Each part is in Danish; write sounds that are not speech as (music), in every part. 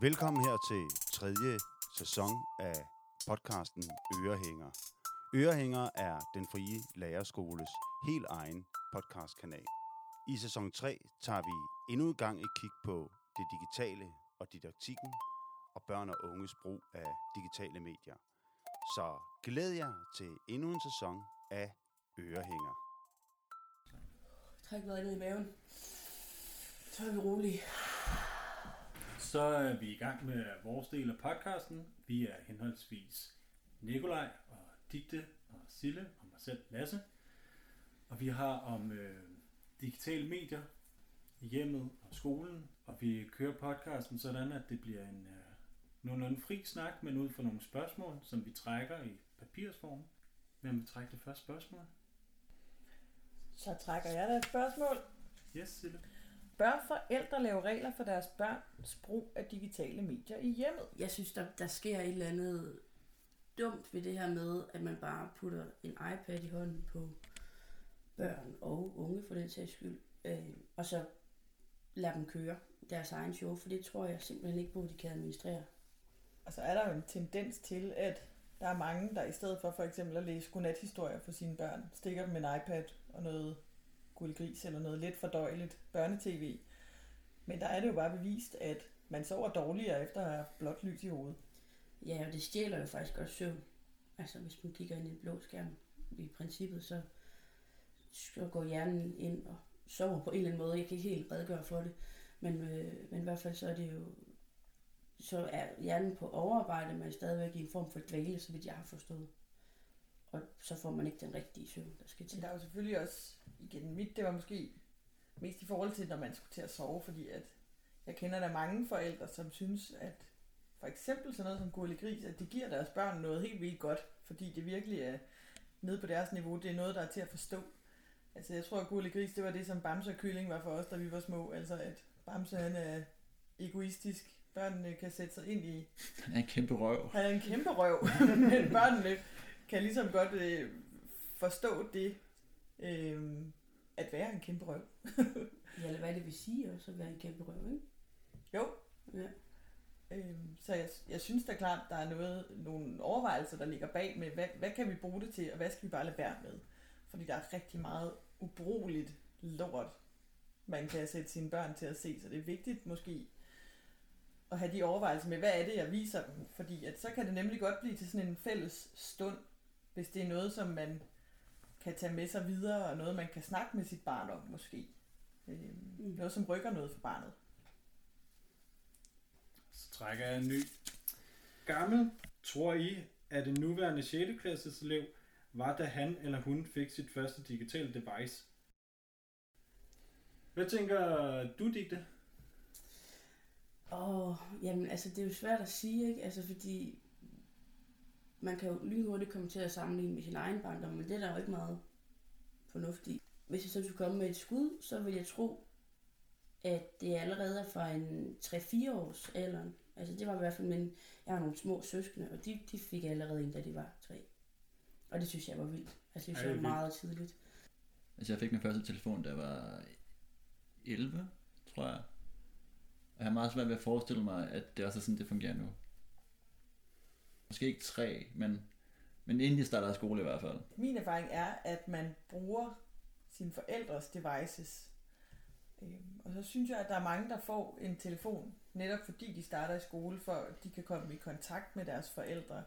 Velkommen her til tredje sæson af podcasten Ørehænger. Ørehænger er den frie lærerskoles helt egen podcastkanal. I sæson 3 tager vi endnu en gang et kig på det digitale og didaktikken og børn og unges brug af digitale medier. Så glæd jer til endnu en sæson af Ørehænger. Træk vejret ned i maven. Så er vi rolige. Så er vi i gang med vores del af podcasten. Vi er henholdsvis Nikolaj og Digte og Sille og mig selv Lasse. Og vi har om øh, digitale medier i hjemmet og skolen. Og vi kører podcasten sådan, at det bliver en øh, nogenlunde fri snak, men ud fra nogle spørgsmål, som vi trækker i papirsform. Hvem vil trække det første spørgsmål? Så trækker jeg da et spørgsmål. Yes, Sille. Bør forældre lave regler for deres børns brug af digitale medier i hjemmet? Jeg synes, der, der sker et eller andet dumt ved det her med, at man bare putter en iPad i hånden på børn og unge for den sags skyld, øh, og så lader dem køre deres egen show, for det tror jeg simpelthen ikke på, at de kan administrere. Og så er der jo en tendens til, at der er mange, der i stedet for for eksempel at læse godnathistorier for sine børn, stikker dem en iPad og noget gris eller noget lidt fordøjeligt børnetv. Men der er det jo bare bevist, at man sover dårligere efter at have blåt lys i hovedet. Ja, og det stjæler jo faktisk også søvn. Altså, hvis man kigger ind i en blå skærm, i princippet, så, så går hjernen ind og sover på en eller anden måde. Jeg kan ikke helt redegøre for det, men, øh, men i hvert fald så er det jo, så er hjernen på overarbejde, men stadigvæk i en form for dvale, så vidt jeg har forstået. Og så får man ikke den rigtige søvn, der skal Men til. der er jo selvfølgelig også, igen mit, det var måske mest i forhold til, når man skulle til at sove, fordi at jeg kender der mange forældre, som synes, at for eksempel sådan noget som Gurli Gris, at det giver deres børn noget helt vildt godt, fordi det virkelig er nede på deres niveau, det er noget, der er til at forstå. Altså jeg tror, at Gurli Gris, det var det, som Bamse og Kylling var for os, da vi var små. Altså at Bamse, han er egoistisk. Børnene kan sætte sig ind i Han er en kæmpe røv. han er en kæmpe røv, (laughs) men børnene kan ligesom godt øh, forstå det, øh, at være en kæmpe røv. (laughs) Ja, eller hvad det vil sige også at være en kæmpe røv, ikke? Jo. Ja. Øh, så jeg, jeg synes da klart, der er noget, nogle overvejelser, der ligger bag med, hvad, hvad kan vi bruge det til, og hvad skal vi bare lade være med? Fordi der er rigtig meget ubrugeligt lort, man kan sætte sine børn til at se, så det er vigtigt måske at have de overvejelser med, hvad er det, jeg viser dem? Fordi at så kan det nemlig godt blive til sådan en fælles stund, hvis det er noget, som man kan tage med sig videre, og noget, man kan snakke med sit barn om måske. Øh, Mm. noget, som rykker noget for barnet. Så trækker jeg en ny. Gammel, tror I, at den nuværende 6. klasses elev var, da han eller hun fik sit første digitale device? Hvad tænker du, Digte? Åh, jamen altså det er jo svært at sige, ikke? Altså fordi man kan jo lynhurtigt komme til at sammenligne med sin egen barndom, men det er der jo ikke meget fornuft i. Hvis jeg så skulle komme med et skud, så vil jeg tro, at det allerede er fra en 3-4 års alderen. Altså det var i hvert fald min, jeg har nogle små søskende, og de, de fik allerede en, da de var tre. Og det synes jeg var vildt. Altså det synes jeg var vildt. meget tidligt. Altså jeg fik min første telefon, da jeg var 11, tror jeg. Og jeg har meget svært ved at forestille mig, at det også er sådan, det fungerer nu. Måske ikke tre, men, men inden de starter skole i hvert fald. Min erfaring er, at man bruger sine forældres devices. Øhm, Og så synes jeg, at der er mange, der får en telefon, netop fordi de starter i skole, for at de kan komme i kontakt med deres forældre,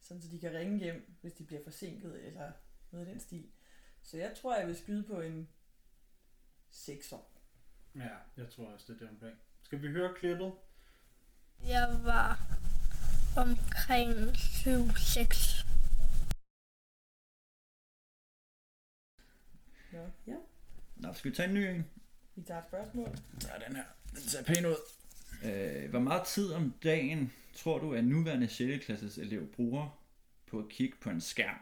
sådan så de kan ringe hjem, hvis de bliver forsinket, eller noget i den stil. Så jeg tror, jeg vil skyde på en 6 år. Ja, jeg tror også, det er det omkring. Skal vi høre klippet? Jeg var omkring 7-6. Ja. Nå, skal vi tage en ny en? Vi tager et spørgsmål. Ja, den her. Den ser pæn ud. Øh, hvor meget tid om dagen tror du, at nuværende 6. klasses elev bruger på at kigge på en skærm?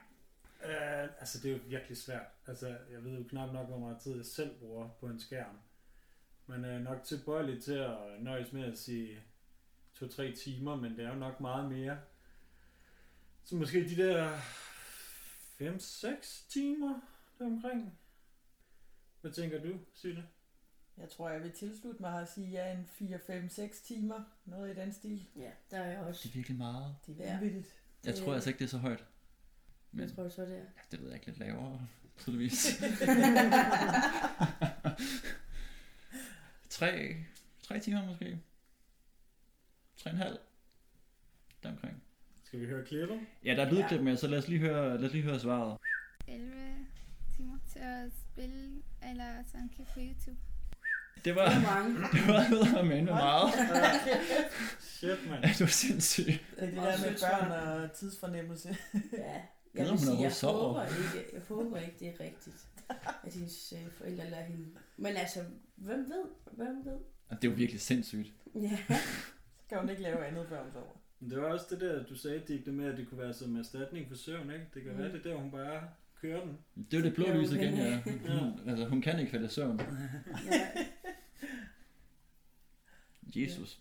Uh, altså, det er jo virkelig svært. Altså, jeg ved jo knap nok, hvor meget tid jeg selv bruger på en skærm. Man er nok tilbøjelig til at nøjes med at sige 2-3 timer, men det er jo nok meget mere. Så måske de der 5-6 timer deromkring. Hvad tænker du, Sille? Jeg tror, jeg vil tilslutte mig at sige, ja, en 4, 5, 6 timer. Noget i den stil. Ja, der er jeg Det også. er virkelig meget. Det er vanvittigt. Jeg Det- tror altså ikke, det er så højt. Men Jeg tror så, det er. ja, det ved jeg ikke lidt lavere, tydeligvis. (laughs) tre, tre timer måske. Tre og en halv. Deromkring. Skal vi høre klippet? Ja, der er lydklip med, så lad os lige høre, lad os lige høre svaret. 11 timer til at spille eller sådan kigge på YouTube. Det var, Det er mange. (laughs) det var noget mene meget. Shit, mand. Ja, du er sindssyg. Det er det der med børn og tidsfornemmelse. Ja. (laughs) Jeg vil sige, jeg håber, ikke, jeg håber ikke, det er rigtigt, at hendes øh, forældre lader hende. Men altså, hvem ved? Hvem ved? Det er jo virkelig sindssygt. Ja. Kan hun ikke lave andet, før hun sover. Men Det var også det der, du sagde, Dick, det med, at det kunne være som erstatning for søvn, ikke? Det kan Mm. være det der, hun bare kører den. Det er jo det blå lys igen, ja. Hun, altså, hun kan ikke falde i søvn. ja. Jesus.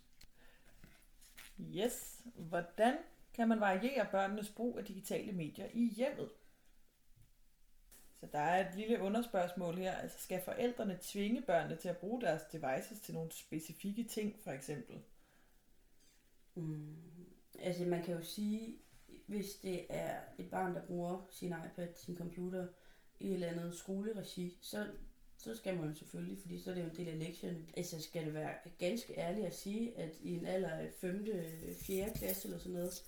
Yes. Hvordan kan man variere børnenes brug af digitale medier i hjemmet? Så der er et lille underspørgsmål her. Altså, skal forældrene tvinge børnene til at bruge deres devices til nogle specifikke ting, for eksempel? Mm. Altså, man kan jo sige, hvis det er et barn, der bruger sin iPad, sin computer i et eller andet skoleregi, så, så skal man jo selvfølgelig, fordi så er det jo en del af lektionen. Altså, skal det være ganske ærligt at sige, at i en alder af 5. 4. klasse eller sådan noget,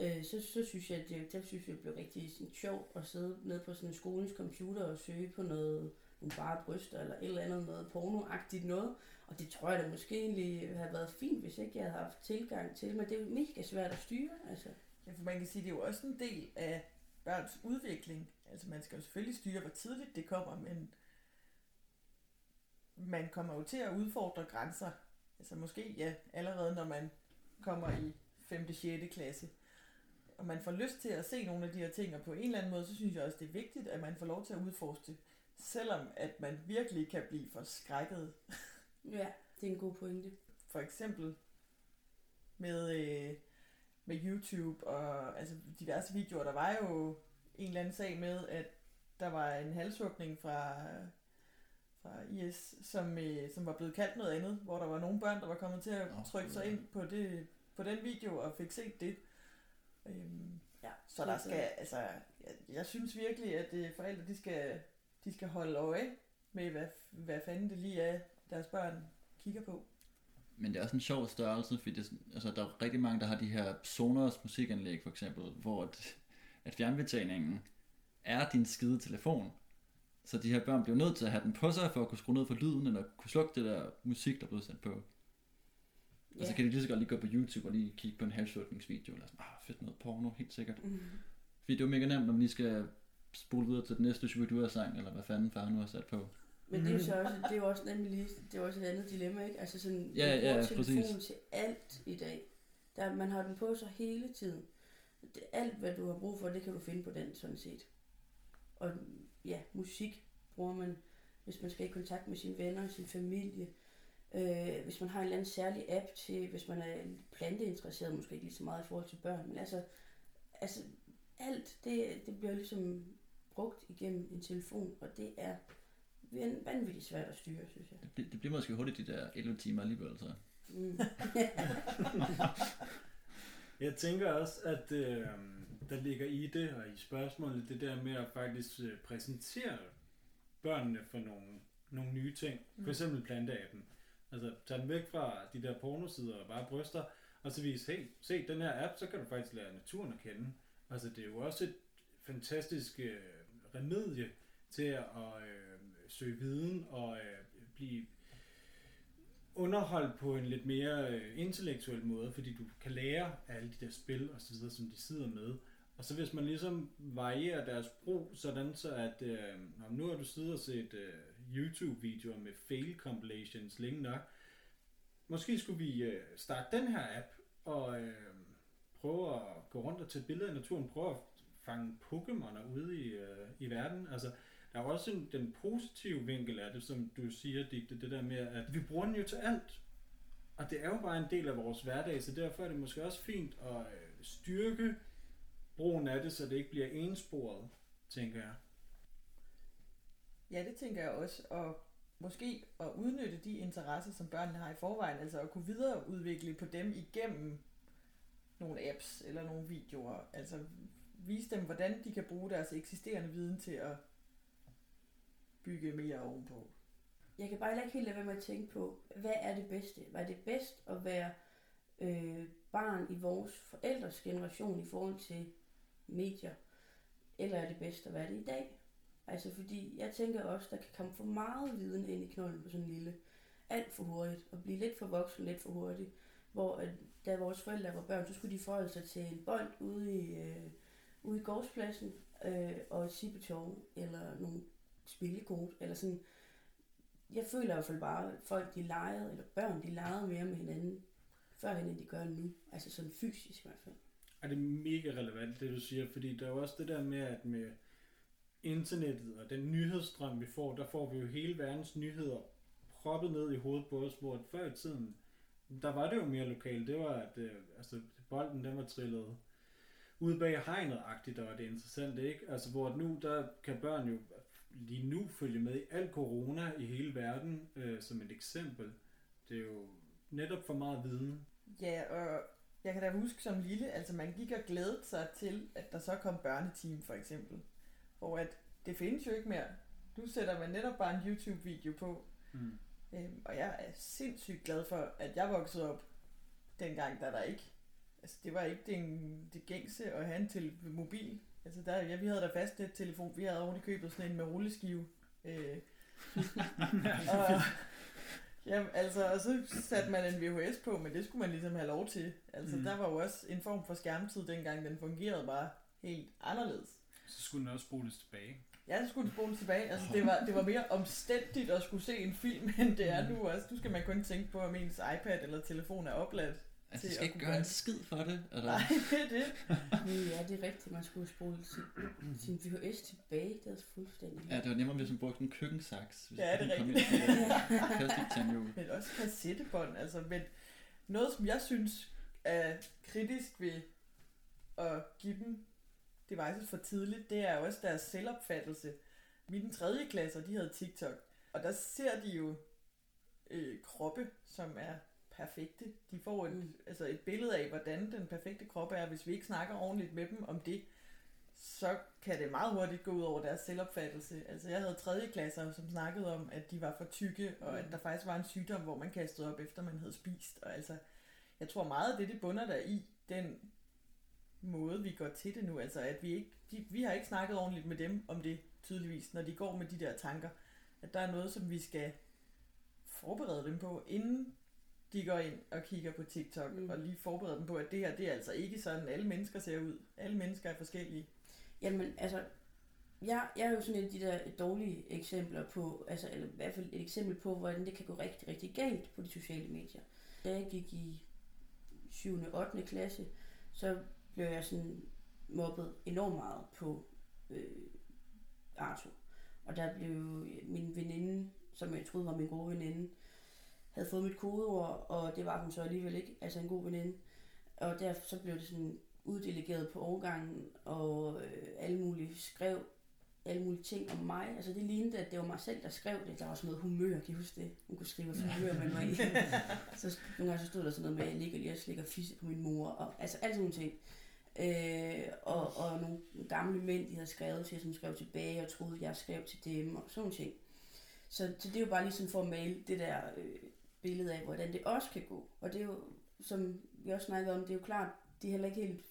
øh, så, så synes jeg, at det, det synes jeg blev rigtig sådan, sjovt at sidde nede på sådan en skolens computer og søge på noget, nogle bare bryster eller et eller andet noget pornoagtigt noget. Og det tror jeg da måske egentlig havde været fint, hvis ikke jeg havde haft tilgang til, men det er jo mega svært at styre, altså. Ja, for man kan sige, det er jo også en del af børns udvikling. Altså man skal jo selvfølgelig styre, hvor tidligt det kommer, men man kommer jo til at udfordre grænser. Altså måske, ja, allerede når man kommer i 5. 6. klasse. Og man får lyst til at se nogle af de her ting, og på en eller anden måde, så synes jeg også, det er vigtigt, at man får lov til at udforske det. Selvom at man virkelig kan blive forskrækket. Ja, det er en god pointe. For eksempel med, øh, med YouTube og altså diverse videoer. Der var jo en eller anden sag med, at der var en halshugning fra, fra IS, som, øh, som var blevet kaldt noget andet, hvor der var nogle børn, der var kommet til at Nå, trykke sig ind på, det, på den video og fik set det. Øhm, Ja, så der skal, altså, jeg, jeg synes virkelig, at øh, forældre, de skal, de skal holde øje med, hvad, hvad fanden det lige er, deres børn kigger på. Men det er også en sjov størrelse, fordi det, altså, der er rigtig mange, der har de her Sonos musikanlæg for eksempel, hvor at, at fjernbetjeningen er din skide telefon. Så de her børn bliver nødt til at have den på sig, for at kunne skrue ned for lyden, eller kunne slukke det der musik, der er blevet sat på. Ja. Og så kan de lige så godt lige gå på YouTube og lige kigge på en halvslutningsvideo, eller sådan, ah, fedt noget porno, helt sikkert. Mm. Fordi det er jo mega nemt, når man lige skal spole videre til den næste Shubidua-sang, eller hvad fanden far nu har sat på. Men det er jo så også, det er jo også nemlig lige, det er jo også et andet dilemma, ikke? Altså sådan, Ja, man bruger ja, telefonen præcis. til alt i dag. Der, man har den på sig hele tiden. Det, alt, hvad du har brug for, det kan du finde på den, sådan set. Og ja, musik bruger man, hvis man skal i kontakt med sine venner og sin familie. Øh, hvis man har en eller anden særlig app til, hvis man er planteinteresseret, måske ikke lige så meget i forhold til børn, men altså, altså alt, det, det bliver ligesom brugt igennem en telefon, og det er vanvittigt svært at styre, synes jeg. Det, bliver- det bliver måske hurtigt de der 11 timer alligevel, så. Mm. (laughs) Jeg tænker også, at øh, der ligger i det, og i spørgsmålet, det der med at faktisk øh, præsentere børnene for nogle, nogle nye ting. For eksempel planteappen. Altså, tage dem væk fra de der pornosider og bare bryster, og så vise, hey, se den her app, så kan du faktisk lære naturen at kende. Altså, det er jo også et fantastisk øh, remedie til at øh, søge viden og øh, blive underholdt på en lidt mere øh, intellektuel måde, fordi du kan lære af alle de der spil og så videre, som de sidder med. Og så hvis man ligesom varierer deres brug, sådan så at øh, nu har du siddet og set øh, YouTube-videoer med fail compilations længe nok, måske skulle vi øh, starte den her app og øh, prøve at gå rundt og tage billeder i naturen, prøve at fange Pokémoner ude i, øh, i verden. Altså, der er også en, den positive vinkel af det, som du siger, Digte, det der med, at vi bruger den jo til alt. Og det er jo bare en del af vores hverdag, så derfor er det måske også fint at øh, styrke brugen af det, så det ikke bliver ensporet, tænker jeg. Ja, det tænker jeg også. Og måske at udnytte de interesser, som børnene har i forvejen, altså at kunne videreudvikle på dem igennem nogle apps eller nogle videoer. Altså vise dem, hvordan de kan bruge deres eksisterende viden til at bygge mere ovenpå. Jeg kan bare heller ikke helt lade være med at tænke på, hvad er det bedste? Hvad er det bedst at være øh, barn i vores forældres generation i forhold til medier? Eller er det bedst at være det i dag? Altså fordi jeg tænker også, der kan komme for meget viden ind i knolden på sådan en lille. Alt for hurtigt. Og blive lidt for voksen lidt for hurtigt. Hvor at, da vores forældre var børn, så skulle de forholde sig til en bold ude i, øh, ude i gårdspladsen. Øh, og et sibetov, eller nogle spillekort, eller sådan. Jeg føler i hvert fald bare, at folk de legede, eller børn de legede mere med hinanden, førhen end de gør nu. Altså sådan fysisk i hvert fald. Er det mega relevant, det du siger, fordi der er jo også det der med, at med internettet og den nyhedsstrøm, vi får, der får vi jo hele verdens nyheder proppet ned i hovedet på os, hvor før i tiden, der var det jo mere lokalt. Det var, at øh, altså, bolden den var trillet ud bag hegnet-agtigt, der var det interessante, ikke? Altså, hvor nu, der kan børn jo lige nu følge med i al corona i hele verden, øh, som et eksempel. Det er jo netop for meget viden. Ja, og jeg kan da huske som lille, altså man gik og glædede sig til, at der så kom børneteam for eksempel. Hvor at det findes jo ikke mere. Du sætter man netop bare en YouTube-video på. Mm. Øhm, og jeg er sindssygt glad for, at jeg voksede op dengang, da der ikke... Altså det var ikke det, det gængse at have en til mobil. Altså der, ja, vi havde da fast et telefon. Vi havde oven i købet sådan en med rulleskive. Øh, (laughs) og, Jamen, altså, og så satte man en VHS på, men det skulle man ligesom have lov til. Altså, Mm. mm. der var jo også en form for skærmtid dengang, den fungerede bare helt anderledes. Så skulle den også spoles tilbage. Jeg skulle spole tilbage. Altså, det var, det var mere omstændigt at skulle se en film, end det er nu også. Nu skal man kun tænke på, om ens iPad eller telefon er opladt. Altså, jeg skal ikke gøre en skid for det. Eller? Nej, det er det. (laughs) Ja, det er rigtigt, man skulle spole sin, sin VHS tilbage. Det er altså fuldstændig. Ja, det var nemmere, hvis man brugte en køkkensaks. Hvis Ja, det er rigtigt. ind. (laughs) Men også kassettebånd. Altså, men noget, som jeg synes er kritisk ved at give dem devices for tidligt, det er også deres selvopfattelse. Mine tredje klasser, de havde TikTok, og der ser de jo øh, kroppe, som er perfekte. De får et, Mm. altså et billede af, hvordan den perfekte krop er. Hvis vi ikke snakker ordentligt med dem om det, så kan det meget hurtigt gå ud over deres selvopfattelse. Altså jeg havde tredje klasser, som snakkede om, at de var for tykke, og at der faktisk var en sygdom, hvor man kastede op, efter man havde spist. Og altså, jeg tror meget af det, det bunder der i, den måde, vi går til det nu. Altså, at vi ikke, de, vi har ikke snakket ordentligt med dem om det, tydeligvis, når de går med de der tanker. At der er noget, som vi skal forberede dem på, inden de går ind og kigger på TikTok, Mm. og lige forberede dem på, at det her, det er altså ikke sådan, alle mennesker ser ud. Alle mennesker er forskellige. Jamen, altså, jeg, jeg er jo sådan et af de der dårlige eksempler på, altså, eller i hvert fald et eksempel på, hvordan det kan gå rigtig, rigtig galt på de sociale medier. Da jeg gik i 7. og 8. klasse, så blev jeg sådan mobbet enormt meget på øh, Arthur. Og der blev min veninde, som jeg troede var min gode veninde, havde fået mit kodeord, og det var hun så alligevel ikke, altså en god veninde. Og derfor så blev det sådan uddelegeret på overgangen, og øh, alle mulige skrev alle mulige ting om mig. Altså det lignede, at det var mig selv, der skrev det. Der var sådan noget humør, kan I huske det? Hun kunne skrive, hvad humør man var i. (laughs) så nogle gange så stod der sådan noget med, at jeg ligger lige og slikker fisse på min mor. Og, altså alt sådan nogle ting. Øh, og, og nogle gamle mænd, de havde skrevet til, som skrev tilbage, og troede, jeg skrev til dem, og sådan nogle ting. Så, så det er jo bare ligesom for at male det der øh, billede af, hvordan det også kan gå. Og det er jo, som vi også snakkede om, det er jo klart, det er heller ikke helt...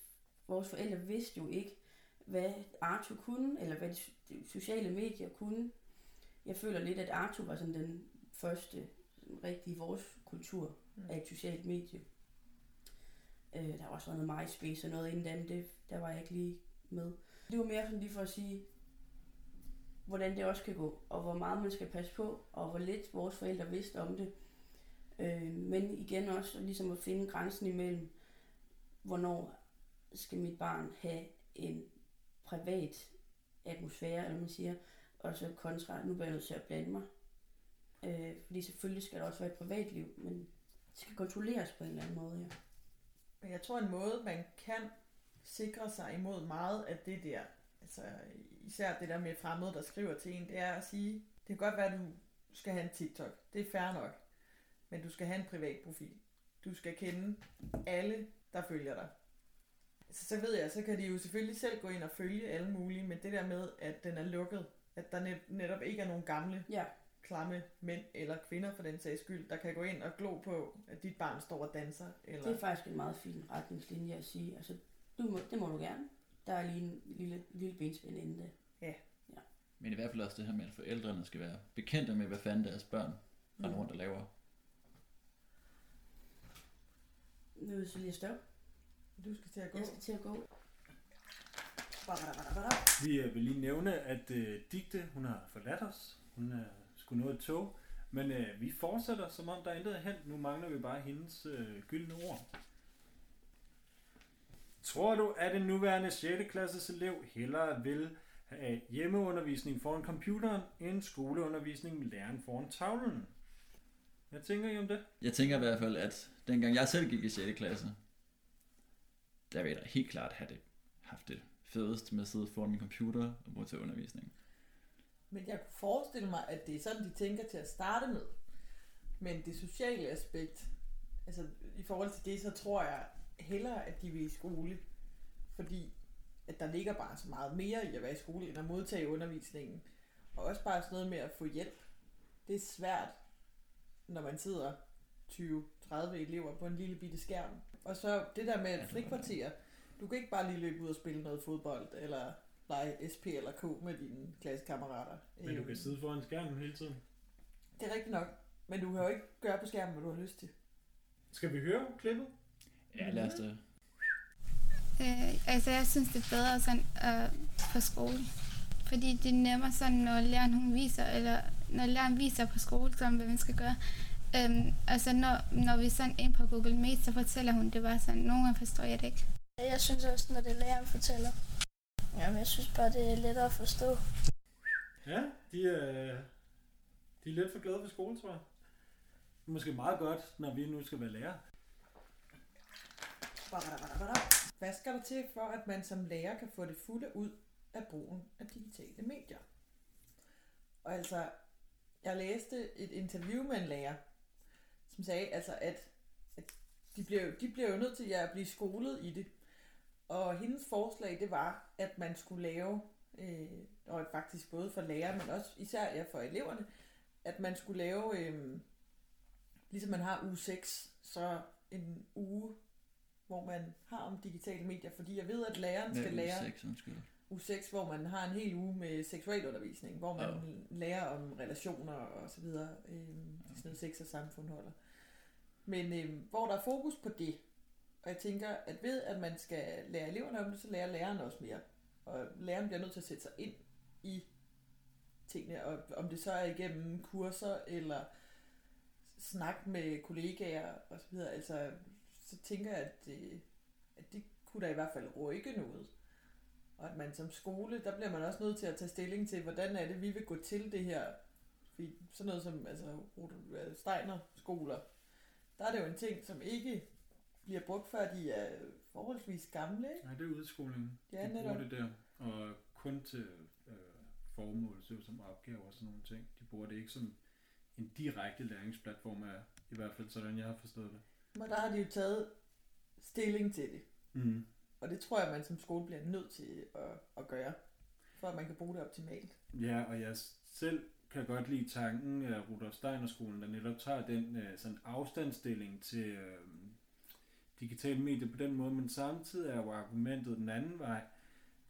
Vores forældre vidste jo ikke, hvad Arthur kunne, eller hvad de, de sociale medier kunne. Jeg føler lidt, at Arthur var sådan den første sådan rigtig i vores kultur Mm. af et socialt medie. Øh, der var også noget MySpace og noget inden den, det, der var jeg ikke lige med. Det var mere sådan lige for at sige, hvordan det også kan gå, og hvor meget man skal passe på, og hvor lidt vores forældre vidste om det. Øh, men igen også ligesom at finde grænsen imellem, hvornår skal mit barn have en privat atmosfære, eller man siger, og så kontra, nu bliver jeg nødt til at blande mig. Øh, fordi selvfølgelig skal der også være et privatliv, men det skal kontrolleres på en eller anden måde, ja. Men jeg tror, en måde, man kan sikre sig imod meget af det der, altså især det der med fremmede, der skriver til en, det er at sige, det kan godt være, at du du skal have en TikTok. Det er fair nok. Men du skal have en privat profil. Du skal kende alle, der følger dig. Så, så ved jeg, så kan de jo selvfølgelig selv gå ind og følge alle mulige, men det der med, at den er lukket, at der net, netop ikke er nogen gamle, Ja, klamme mænd eller kvinder for den sags skyld, der kan gå ind og glo på, at dit barn står og danser. Eller... det er faktisk en meget fin retningslinje at sige. Altså, du må, det må du gerne. Der er lige en lille, lille benspænd inden det. Men i hvert fald også det her med, at forældrene skal være bekendte med, hvad fanden deres børn render Mm. rundt og laver. Nu er det så lige stoppe. Du skal til at gå. Jeg skal til at gå. Vi øh, vil lige nævne, at øh, Digte, hun har forladt os. Hun er skulle nå et tog. Men øh, vi fortsætter, som om der er intet hen. Nu mangler vi bare hendes øh, gyldne ord. Tror du, at en nuværende 6. klasses elev hellere vil have hjemmeundervisning foran computeren, end skoleundervisning med læreren foran tavlen? Hvad tænker I om det? Jeg tænker i hvert fald, at dengang jeg selv gik i 6. klasse, der ville jeg da helt klart have det, haft det fedest med at sidde foran min computer og modtage undervisning. Men jeg kunne forestille mig, at det er sådan, de tænker til at starte med. Men det sociale aspekt, altså i forhold til det, så tror jeg hellere, at de vil i skole. Fordi at der ligger bare så meget mere i at være i skole, end at modtage undervisningen. Og også bare sådan noget med at få hjælp. Det er svært, når man sidder 20-30 elever på en lille bitte skærm. Og så det der med frikvarter. Du kan ikke bare lige løbe ud og spille noget fodbold, eller lege SP eller K med dine klassekammerater. Men du Øhm, kan sidde foran skærmen hele tiden. Det er rigtigt nok. Men du kan jo ikke gøre på skærmen, hvad du har lyst til. Skal vi høre klippet? Ja, lad os det. Øh, altså, jeg synes, det er bedre sådan, øh, på skole. Fordi det er nemmere sådan, når læreren hun viser, eller når læreren viser på skole, sådan, hvad man skal gøre. Øhm, altså, når, når vi er sådan ind på Google Meet, så fortæller hun det bare sådan, nogle gange forstår jeg det ikke. Jeg synes også, når det er læreren fortæller. Jamen, jeg synes bare, det er lettere at forstå. Ja, de er, de er lidt for glade for skole, tror jeg. Det er måske meget godt, når vi nu skal være lærer. Hvad skal der til for, at man som lærer kan få det fulde ud af brugen af digitale medier? Og altså, jeg læste et interview med en lærer, som sagde, altså, at, at de, bliver, de bliver jo nødt til at blive skolet i det. Og hendes forslag, det var, at man skulle lave, øh, og faktisk både for lærere, men også især ja, for eleverne, at man skulle lave, øh, ligesom man har uge 6, så en uge, hvor man har om digitale medier, fordi jeg ved, at læreren skal lære uge 6, undskyld. Uge 6, hvor man har en hel uge med seksualundervisning, hvor man Ja. lærer om relationer og så videre, øh, sådan noget sex og samfund holder. Men øh, hvor der er fokus på det, og jeg tænker, at ved at man skal lære eleverne om det, så lærer læreren også mere. Og læreren bliver nødt til at sætte sig ind i tingene, og om det så er igennem kurser, eller snak med kollegaer og så videre, altså, så tænker jeg, at det, at det kunne da i hvert fald rykke noget. Og at man som skole, der bliver man også nødt til at tage stilling til, hvordan er det, vi vil gå til det her. Fordi sådan noget som altså, Rudolf Steiner skoler, der er det jo en ting, som ikke bliver brugt, før de er forholdsvis gamle. Nej, det er udskolingen. Ja, de bruger det der. Og kun til øh, formål, så som opgaver og sådan nogle ting. De bruger det ikke som en direkte læringsplatform, er i hvert fald sådan, jeg har forstået det. Men der har de jo taget stilling til det. Mm. Og det tror jeg, man som skole bliver nødt til at, at gøre, for at man kan bruge det optimalt. Ja, og jeg selv kan godt lide tanken af Rudolf Steiner skolen, der netop tager den øh, sådan afstandsstilling til øh, digitale medier på den måde, men samtidig er jo argumentet den anden vej,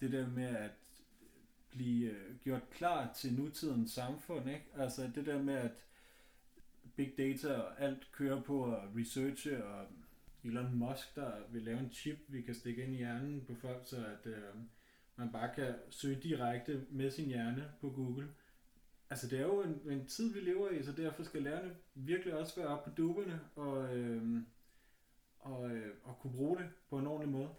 det der med at blive øh, gjort klar til nutidens samfund, ikke? Altså det der med, at big data og alt kører på at researche, og Elon Musk, der vil lave en chip, vi kan stikke ind i hjernen på folk, så at øh, man bare kan søge direkte med sin hjerne på Google. Altså det er jo en, en tid, vi lever i, så derfor skal lærerne virkelig også være oppe på dupperne og, øh, og, øh, og kunne bruge det på en ordentlig måde.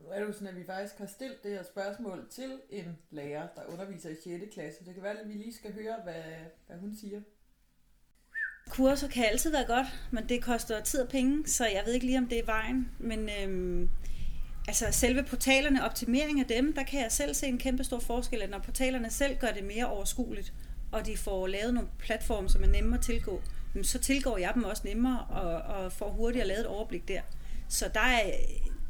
Nu er det jo sådan, at vi faktisk har stillet det her spørgsmål til en lærer, der underviser i 6. klasse. Det kan være, at vi lige skal høre, hvad, hvad hun siger. Kurser kan altid være godt, men det koster tid og penge, så jeg ved ikke lige, om det er vejen. Men øhm, altså selve portalerne, optimering af dem, der kan jeg selv se en kæmpe stor forskel, at når portalerne selv gør det mere overskueligt, og de får lavet nogle platforme, som er nemme at tilgå, så tilgår jeg dem også nemmere og, og får hurtigere lavet et overblik der. Så der, er,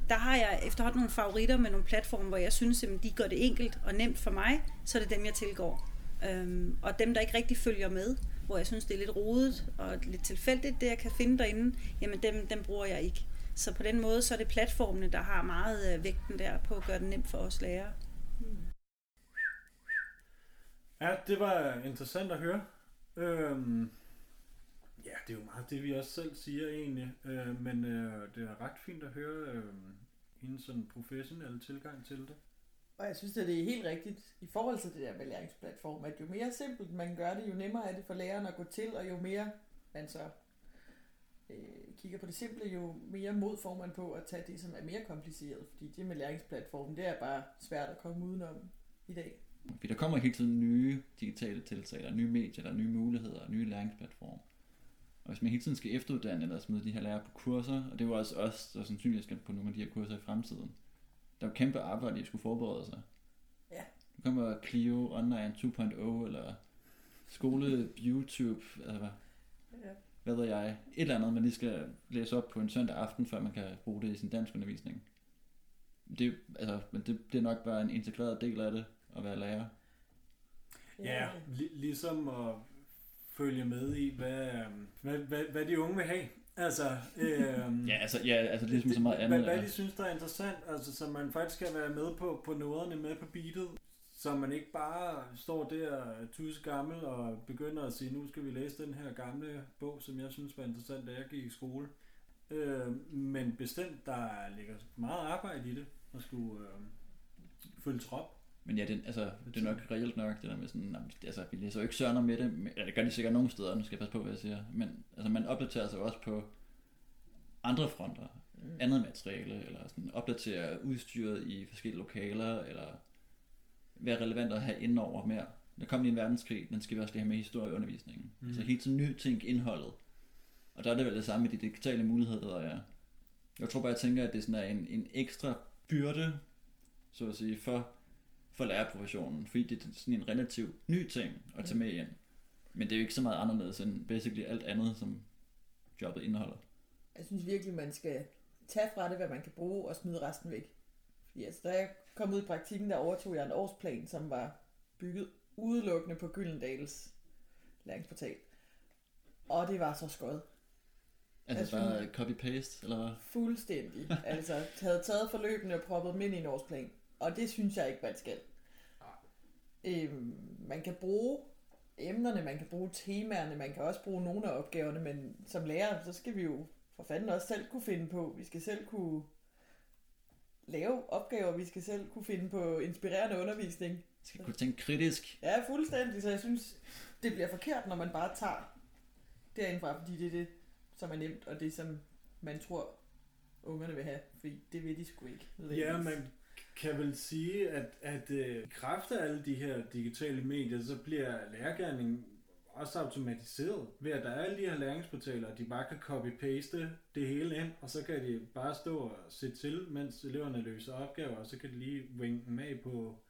der har jeg efterhånden nogle favoritter med nogle platforme, hvor jeg synes, at de gør det enkelt og nemt for mig, så er det dem, jeg tilgår. Øhm, og dem, der ikke rigtig følger med, hvor jeg synes, det er lidt rodet og lidt tilfældigt, det jeg kan finde derinde, jamen dem, dem bruger jeg ikke. Så på den måde, så er det platformene, der har meget øh, vægten der på at gøre det nemt for os lærere. Ja, det var interessant at høre. Øhm, ja, det er jo meget det, vi også selv siger egentlig. Øh, men øh, det er ret fint at høre øh, hendes sådan professionelle tilgang til det. Og jeg synes, at det er helt rigtigt i forhold til det der med læringsplatform, at jo mere simpelt man gør det, jo nemmere er det for læreren at gå til, og jo mere man så øh, kigger på det simple, jo mere mod får man på at tage det, som er mere kompliceret. Fordi det med læringsplatformen, det er bare svært at komme udenom i dag. Fordi der kommer hele tiden nye digitale tiltag, der nye medier, der nye muligheder, nye læringsplatforme. Og hvis man hele tiden skal efteruddanne eller smide de her lærere på kurser, og det er jo også os, der sandsynligvis skal på nogle af de her kurser i fremtiden, der er jo kæmpe arbejde at skulle forberede sig. Ja. Nu kommer Clio Online 2.0, eller skole YouTube, eller hvad, Ja. hvad ved jeg, et eller andet, man lige skal læse op på en søndag aften, før man kan bruge det i sin dansk undervisning. Det, er altså, men det, det er nok bare en integreret del af det, at være lærer. Ja, li- ligesom at følge med i, hvad, hvad, hvad, hvad de unge vil have. Altså, øhm, Ja, altså, ja, altså ligesom så meget andet. Hvad, hvad de synes, der er interessant, altså så man faktisk skal være med på, på noderne, med på beatet, så man ikke bare står der tusse gammel og begynder at sige, nu skal vi læse den her gamle bog, som jeg synes var interessant, da jeg gik i skole. Øh, men bestemt, der ligger meget arbejde i det, at skulle øh, følge trop. Men ja, det, altså, det er nok reelt nok, det der med sådan, "Nå, men, altså, vi læser jo ikke sørner med det, men, ja, det gør de sikkert nogle steder, nu skal jeg passe på, hvad jeg siger, men altså, man opdaterer sig også på andre fronter, Mm. andet materiale, eller sådan opdaterer udstyret i forskellige lokaler, eller være relevant at have indover mere. Der kom lige en verdenskrig, den skal vi også lige have med i historieundervisningen. Mm. Altså hele tiden nytænke indholdet. Og der er det vel det samme med de digitale muligheder, der er. Jeg tror bare, jeg tænker, at det sådan er en, en ekstra byrde, så at sige, for, for lærerprofessionen, fordi det er sådan en relativt ny ting at tage med ind. Men det er jo ikke så meget anderledes end basically alt andet, som jobbet indeholder. Jeg synes virkelig, man skal tage fra det, hvad man kan bruge, og smide resten væk. Fordi altså, da jeg kom ud i praktikken, der overtog jeg en årsplan, som var bygget udelukkende på Gyldendals læringsportal. Og det var så skødt. Altså Jeg bare copy-paste, eller hvad? Fuldstændig. altså, havde taget forløbene og proppet dem ind i en årsplan. Og det synes jeg ikke, man skal. Øhm, man kan bruge emnerne, man kan bruge temaerne, man kan også bruge nogle af opgaverne, men som lærer, så skal vi jo for fanden også selv kunne finde på. Vi skal selv kunne lave opgaver, vi skal selv kunne finde på inspirerende undervisning. Skal kunne tænke kritisk. Ja, fuldstændig. Så jeg synes, det bliver forkert, når man bare tager derindfra, fordi det er det, som er nemt, og det, som man tror, ungerne vil have. Fordi det vil de sgu ikke. Ja, man kan vel sige, at, at øh, i kraft af alle de her digitale medier, så bliver lærergærningen også automatiseret ved, at der er alle de her læringsportaler, og de bare kan copy-paste det hele ind, og så kan de bare stå og se til, mens eleverne løser opgaver, og så kan de lige vinke dem af på,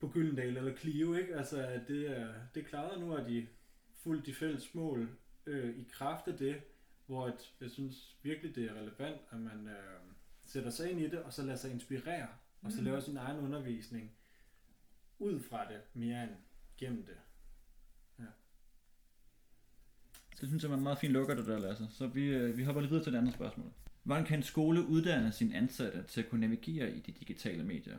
på Gyldendal eller Clio, ikke? Altså, det er, det er klaret nu, at de fuldt de fælles mål øh, i kraft af det, hvor et, jeg synes virkelig, det er relevant, at man øh, sætter sig ind i det, og så lader sig inspirere, og så Mhm. laver sin egen undervisning ud fra det, mere end gennem det. Så det synes jeg var en meget fin lukker, det der, Lasse. Så vi, øh, vi hopper lidt videre til det andet spørgsmål. Hvordan kan en skole uddanne sine ansatte til at kunne navigere i de digitale medier?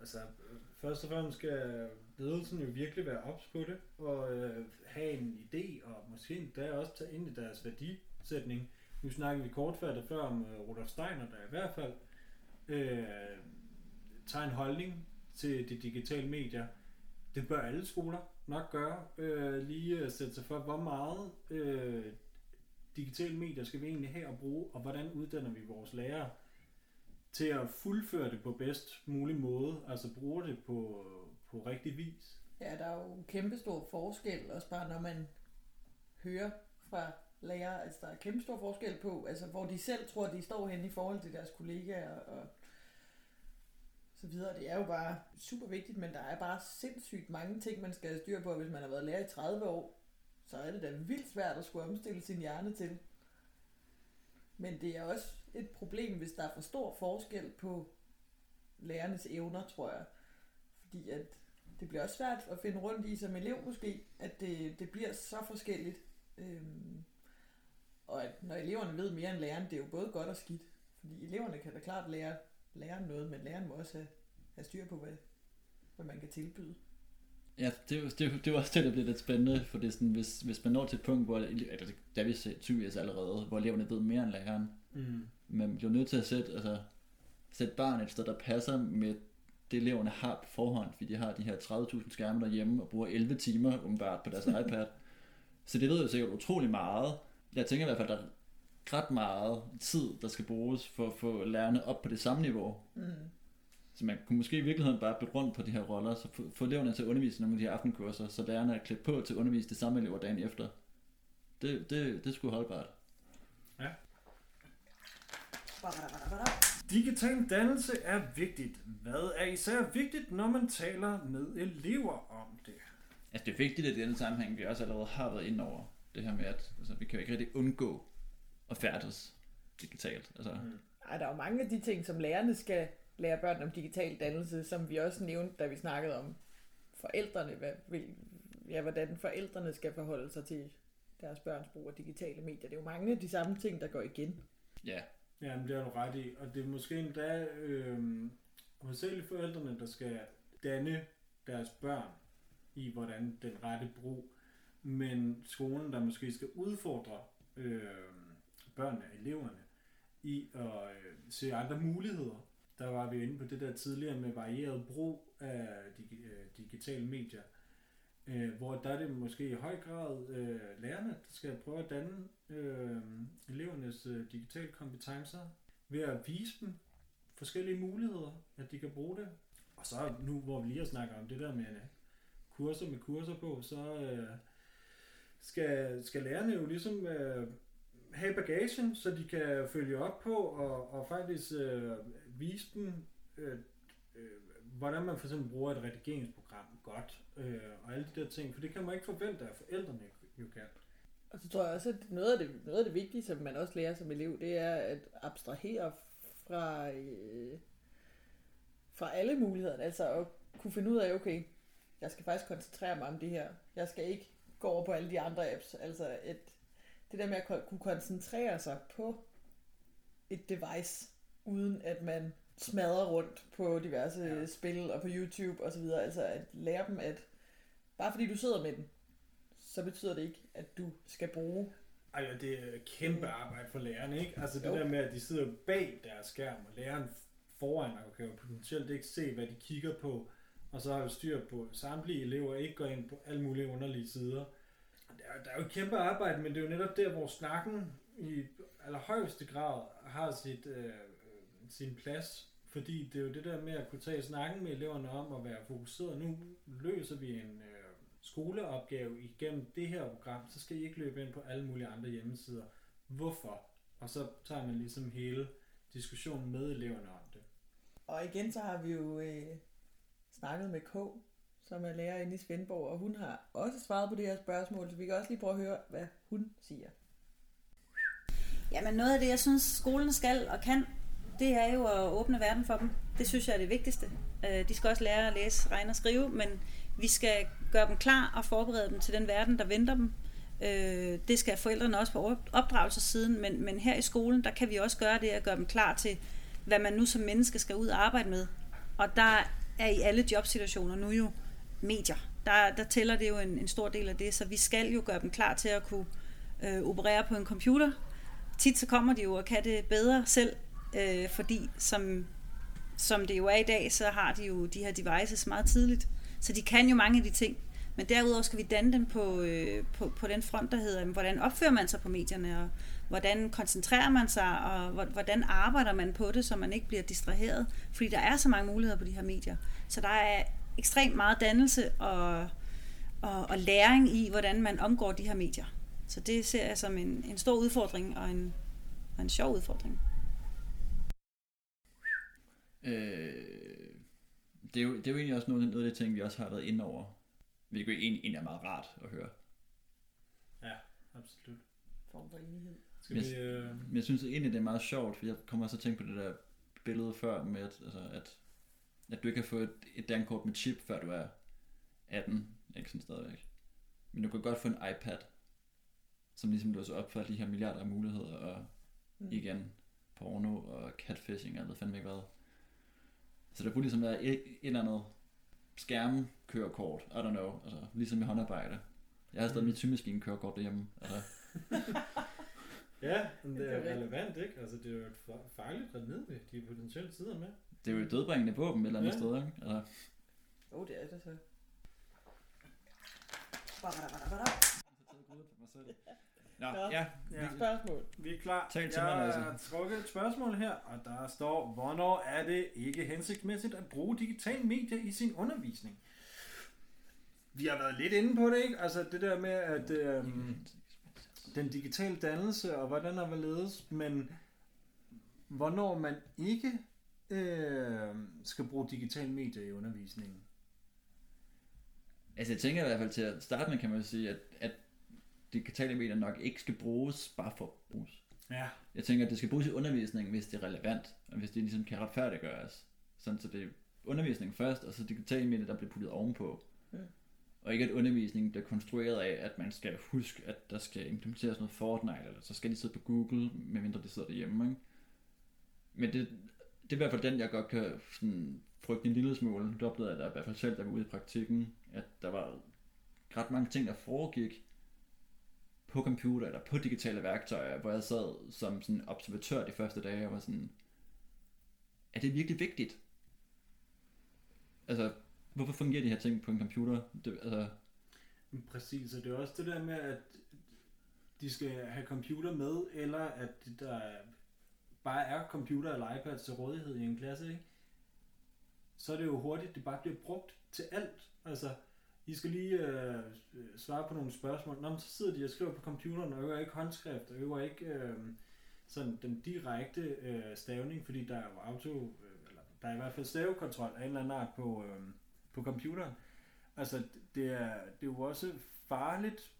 Altså, øh, først og fremmest skal ledelsen jo virkelig være ops på det, og øh, have en idé, og måske endda også tage ind i deres værdisætning. Nu snakker vi kortfattet før om øh, Rudolf Steiner, der i hvert fald øh, tager en holdning til de digitale medier. Det bør alle skoler nok gøre. Øh, lige sætte sig for, hvor meget øh, digitale medier skal vi egentlig have at bruge, og hvordan uddanner vi vores lærere til at fuldføre det på bedst mulig måde, altså bruge det på, på rigtig vis. Ja, der er jo kæmpe stor forskel, også bare når man hører fra lærere, altså der er kæmpe stor forskel på, altså hvor de selv tror, de står henne i forhold til deres kollegaer, og så videre. Det er jo bare super vigtigt, men der er bare sindssygt mange ting, man skal have styr på. Hvis man har været lærer i 30 år, så er det da vildt svært at skulle omstille sin hjerne til. Men det er også et problem, hvis der er for stor forskel på lærernes evner, tror jeg. Fordi at det bliver også svært at finde rundt i som elev måske, at det, det bliver så forskelligt. Øhm, og at når eleverne ved mere end læreren, det er jo både godt og skidt. Fordi eleverne kan da klart lære læreren noget, men læreren må også have, have styr på, hvad, hvad man kan tilbyde. Ja, det, er det, er det jo også det, der bliver lidt spændende, for det er sådan, hvis, hvis man når til et punkt, hvor, eller der er vi tydeligvis allerede, hvor eleverne ved mere end læreren, Mm. men bliver nødt til at sætte, altså, sætte barn et sted, der passer med det, eleverne har på forhånd, fordi de har de her 30.000 skærme derhjemme og bruger 11 timer umiddelbart på deres (laughs) iPad. Så det ved jo sikkert utrolig meget. Jeg tænker i hvert fald, at der er ret meget tid, der skal bruges for at få lærerne op på det samme niveau. Mm. Så man kunne måske i virkeligheden bare bytte rundt på de her roller, så få- eleverne til at undervise nogle af de her aftenkurser, så lærerne er klædt på til at undervise de samme elever dagen efter. Det, det, det skulle holdbart. Digital dannelse er vigtigt. Hvad er især vigtigt, når man taler med elever om det? Altså det er vigtigt, at i denne sammenhæng, vi også allerede har været inde over det her med, at altså, vi kan jo ikke rigtig undgå at færdes digitalt. Altså, Mm. Ej, der er jo mange af de ting, som lærerne skal lære børn om digital dannelse, som vi også nævnte, da vi snakkede om forældrene, hvad, vil, ja, hvordan forældrene skal forholde sig til deres børns brug af digitale medier. Det er jo mange af de samme ting, der går igen. ja, Ja, men det har du ret i. Og det er måske endda øh, hovedsageligt forældrene, der skal danne deres børn i, hvordan den rette brug. Men skolen, der måske skal udfordre øh, børnene, eleverne, i at øh, se andre muligheder. Der var vi inde på det der tidligere med varieret brug af dig, øh, digitale medier. Øh, hvor der er det måske i høj grad øh, lærerne, der skal prøve at danne øh, elevernes øh, digitale kompetencer ved at vise dem forskellige muligheder, at de kan bruge det. Og så nu, hvor vi lige har snakket om det der med kurser med kurser på, så øh, skal, skal lærerne jo ligesom øh, have bagagen, så de kan følge op på og, og faktisk øh, vise dem, øh, øh, hvordan man for eksempel bruger et redigeringsprogram godt, øh, og alle de der ting, for det kan man ikke forvente, at forældrene jo kan. Og så tror jeg også, at noget af det, noget af det vigtige, som man også lærer som elev, det er at abstrahere fra, øh, fra alle muligheder. Altså at kunne finde ud af, okay, jeg skal faktisk koncentrere mig om det her. Jeg skal ikke gå over på alle de andre apps. Altså at det der med at kunne koncentrere sig på et device, uden at man smadrer rundt på diverse Ja. spil og på YouTube osv. Altså at lære dem, at bare fordi du sidder med den, så betyder det ikke, at du skal bruge Ej, ja, det er kæmpe arbejde for lærerne, ikke? Altså det Jo. der med, at de sidder bag deres skærm, og læreren foran og kan jo potentielt ikke se, hvad de kigger på, og så har vi styr på samtlige elever, ikke går ind på alle mulige underlige sider. Der er, der er jo et kæmpe arbejde, men det er jo netop der, hvor snakken i allerhøjeste grad har sit, øh, sin plads. Fordi det er jo det der med at kunne tage snakken med eleverne om at være fokuseret. Nu løser vi en øh, skoleopgave igennem det her program, så skal I ikke løbe ind på alle mulige andre hjemmesider. Hvorfor? Og så tager man ligesom hele diskussionen med eleverne om det. Og igen så har vi jo øh, snakket med K, som er lærer inde i Svendborg, og hun har også svaret på det her spørgsmål, så vi kan også lige prøve at høre, hvad hun siger. Jamen noget af det, jeg synes, skolen skal og kan, det er jo at åbne verden for dem. Det synes jeg er det vigtigste. Øh, de skal også lære at læse, regne og skrive, men vi skal gøre dem klar og forberede dem til den verden, der venter dem. Øh, det skal forældrene også på opdragelsessiden, men, men her i skolen, der kan vi også gøre det at gøre dem klar til, hvad man nu som menneske skal ud og arbejde med. Og der er i alle jobsituationer nu jo medier. Der, der tæller det jo en, en stor del af det, så vi skal jo gøre dem klar til at kunne øh, operere på en computer. Tit så kommer de jo og kan det bedre selv, øh, fordi som, som det jo er i dag, så har de jo de her devices meget tidligt. Så de kan jo mange af de ting. Men derudover skal vi danne dem på, øh, på, på den front, der hedder, hvordan opfører man sig på medierne, og hvordan koncentrerer man sig, og hvordan arbejder man på det, så man ikke bliver distraheret. Fordi der er så mange muligheder på de her medier. Så der er ekstremt meget dannelse og, og, og læring i, hvordan man omgår de her medier. Så det ser jeg som en, en stor udfordring og en, og en sjov udfordring. Øh, det, er jo, det er jo egentlig også noget, noget af det ting, vi også har været inde over. Hvilket egentlig, egentlig er meget rart at høre. Ja, absolut. Form for enighed. Skal Yes. vi... Øh... Men jeg synes egentlig, det er meget sjovt, for jeg kommer også til at tænke på det der billede før med, at, altså, at, at du ikke kan få et, et dankort med chip, før du er 18, ikke sådan stadigvæk. Men du kan godt få en iPad, som ligesom låser op for de her milliarder af muligheder, og Mm. igen, porno og catfishing, og ved fandme ikke hvad. Så der kunne ligesom være et, et eller andet skærmkørekort, I don't know, altså ligesom i håndarbejde. Jeg har stadig mit symaskine kørekort derhjemme, altså (laughs) Ja, men det er relevant, ikke? Altså, det er jo et fa- farligt remedie, de potentielt sidder med. det er jo et dødbringende våben et eller andet Ja. sted, ikke? Altså, Åh, oh, det er det så. Nå, Nå. ja. Ja. Spørgsmål. Vi er klar. Tal til jeg mig, har trukket et spørgsmål her, og der står, hvornår er det ikke hensigtsmæssigt at bruge digitale medier i sin undervisning? Vi har været lidt inde på det, ikke? Altså det der med, at øhm, den digitale dannelse, og hvordan der vil ledes, men hvornår man ikke øh, skal bruge digitale medier i undervisningen. Altså jeg tænker i hvert fald til at starte med, kan man sige, at, at digitale medier nok ikke skal bruges bare for at bruges. Ja. Jeg tænker, at det skal bruges i undervisningen, hvis det er relevant, og hvis det ligesom kan retfærdiggøres. Sådan så det er undervisning først, og så digitale medier, der bliver puttet ovenpå. Mm. Og ikke at undervisningen bliver konstrueret af, at man skal huske, at der skal implementeres noget Fortnite, eller så skal de sidde på Google, medmindre de sidder derhjemme. Ikke? Men det, det er i hvert fald den, jeg godt kan sådan, frygte en lille smule. Det oplevede jeg da i hvert fald selv, da jeg var ude i praktikken, at der var ret mange ting, der foregik på computer eller på digitale værktøjer, hvor jeg sad som sådan observatør de første dage og var sådan, er det virkelig vigtigt? Altså, hvorfor fungerer de her ting på en computer? Det, altså, Præcis, og det er også det der med, at de skal have computer med, eller at der bare er computer eller iPad til rådighed i en klasse, ikke? så er det jo hurtigt, det bare bliver brugt til alt. Altså, i skal lige øh, svare på nogle spørgsmål. Nå, men så sidder de og skriver på computeren og øver ikke håndskrift, og øver ikke øh, sådan den direkte øh, stavning, fordi der er jo auto, øh, eller der er i hvert fald stavekontrol af en eller anden art på, øh, på computeren. Altså, det er, det er jo også farligt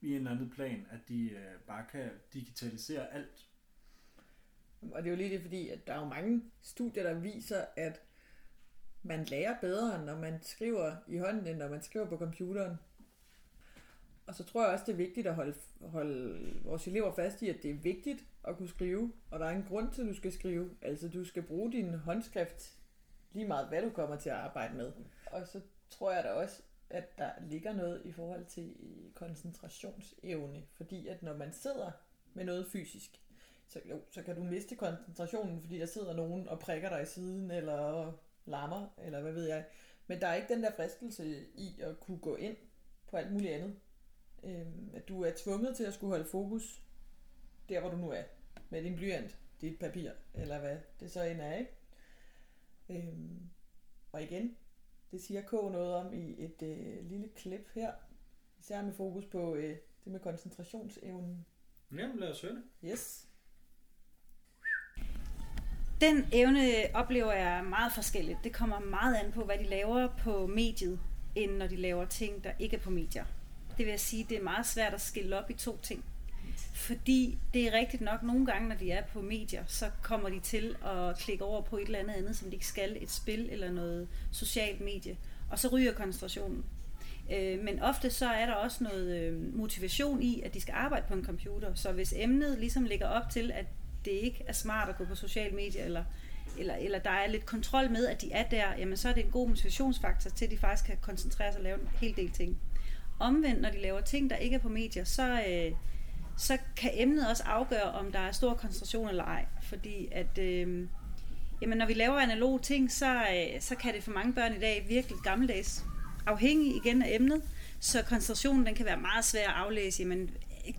i en anden plan, at de øh, bare kan digitalisere alt. Og det er jo lige det, fordi at der er jo mange studier, der viser, at man lærer bedre, når man skriver i hånden, end når man skriver på computeren. Og så tror jeg også, det er vigtigt at holde, holde vores elever fast i, at det er vigtigt at kunne skrive, og der er en grund til, at du skal skrive. Altså, du skal bruge din håndskrift lige meget, hvad du kommer til at arbejde med. Og så tror jeg da også, at der ligger noget i forhold til koncentrationsevne, fordi at når man sidder med noget fysisk, så, jo, så kan du miste koncentrationen, fordi der sidder nogen og prikker dig i siden, eller larmer, eller hvad ved jeg. Men der er ikke den der fristelse i at kunne gå ind på alt muligt andet. Øhm, at du er tvunget til at skulle holde fokus der, hvor du nu er. Med din blyant, dit papir, eller hvad det så end er, ikke? Øhm, og igen, det siger K noget om i et øh, lille klip her. Især med fokus på øh, det med koncentrationsevnen. Jamen, lad os høre det. Yes. Den evne oplever jeg meget forskelligt. Det kommer meget an på, hvad de laver på mediet, end når de laver ting, der ikke er på medier. Det vil jeg sige, det er meget svært at skille op i to ting. Fordi det er rigtigt nok, nogle gange, når de er på medier, så kommer de til at klikke over på et eller andet andet, som de ikke skal, et spil eller noget socialt medie, og så ryger koncentrationen. Øh, Men ofte så er der også noget øh, motivation i, at de skal arbejde på en computer. Så hvis emnet ligesom ligger op til, at det ikke er smart at gå på sociale medier, eller, eller, eller der er lidt kontrol med, at de er der, jamen så er det en god motivationsfaktor til, at de faktisk kan koncentrere sig og lave en hel del ting. Omvendt, når de laver ting, der ikke er på medier, så, øh, så kan emnet også afgøre, om der er stor koncentration eller ej. Fordi at, øh, jamen, når vi laver analoge ting, så, øh, så kan det for mange børn i dag virkelig gammeldags. Afhængig igen af emnet, så koncentrationen den kan være meget svær at aflæse. Jamen,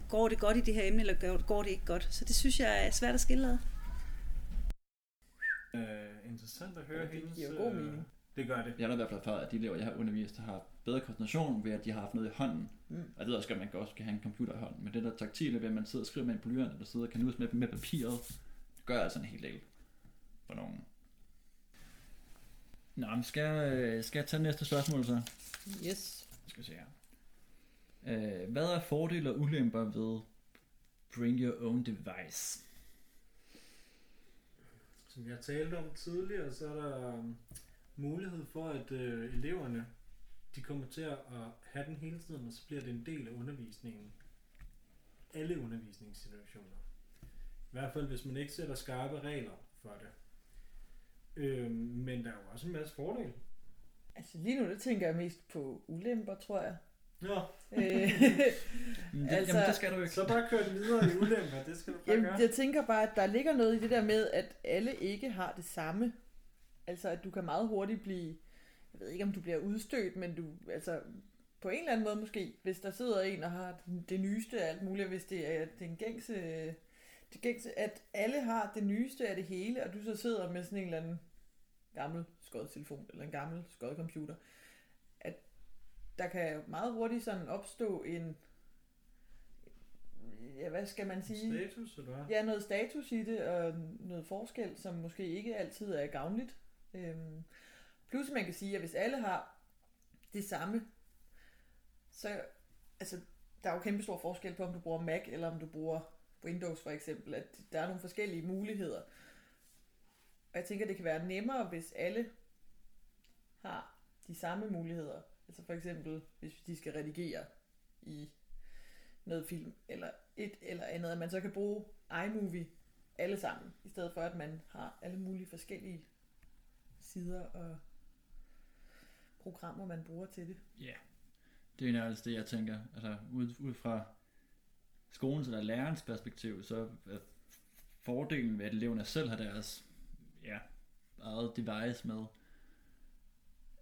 går det godt i det her emne, eller går- det ikke godt? Så det synes jeg er svært at skille ad. Uh, interessant at høre Ja, det hendes... giver god øh, mening. Det gør det. jeg har i hvert fald erfaret, at de elever, jeg har undervist, har bedre koncentration ved, at de har haft noget i hånden. Mm. Og jeg ved også godt, at man også kan have en computer i hånden, men det der taktile ved, at man sidder og skriver med en blyant, eller sidder og kan med, med papiret, gør altså en hel del for nogen. Nå, men skal, jeg- skal jeg tage næste spørgsmål så? Yes. Skal vi se her. Øh, hvad er fordele og ulemper ved Bring Your Own Device? Som jeg talte om tidligere, så er der um, mulighed for, at øh, eleverne de kommer til at have den hele tiden, og så bliver det en del af undervisningen. Alle undervisningssituationer. I hvert fald, hvis man ikke sætter skarpe regler for det. Øh, men der er jo også en masse fordele. Altså lige nu, der tænker jeg mest på ulemper, tror jeg. Nå, (laughs) Øh, det, Altså- jamen, det skal du ikke. så bare kør det videre i ulemper, det skal du bare Jamen, gøre. jeg tænker bare, at der ligger noget i det der med, at alle ikke har det samme. Altså, at du kan meget hurtigt blive, jeg ved ikke, om du bliver udstødt, men du, altså, på en eller anden måde måske, hvis der sidder en og har den- det nyeste af alt muligt, hvis det er den gængse, det gængse, at alle har det nyeste af det hele, og du så sidder med sådan en eller anden gammel skåret telefon, eller en gammel skåret computer, at der kan meget hurtigt sådan opstå en, ja, hvad skal man sige? Status, eller hvad? Ja, noget status i det, og noget forskel, som måske ikke altid er gavnligt. Øhm, plus man kan sige, at hvis alle har det samme, så altså, der er jo kæmpe stor forskel på, om du bruger Mac, eller om du bruger Windows for eksempel, at der er nogle forskellige muligheder. Og jeg tænker, det kan være nemmere, hvis alle har de samme muligheder. Altså for eksempel, hvis de skal redigere i noget film, eller et eller andet, at man så kan bruge iMovie alle sammen, i stedet for at man har alle mulige forskellige sider og programmer, man bruger til det. Ja, det er nærmest det, jeg tænker. Altså, ud, ud fra skolens eller lærerens perspektiv, så er fordelen ved, at eleverne selv har deres ja, eget device med,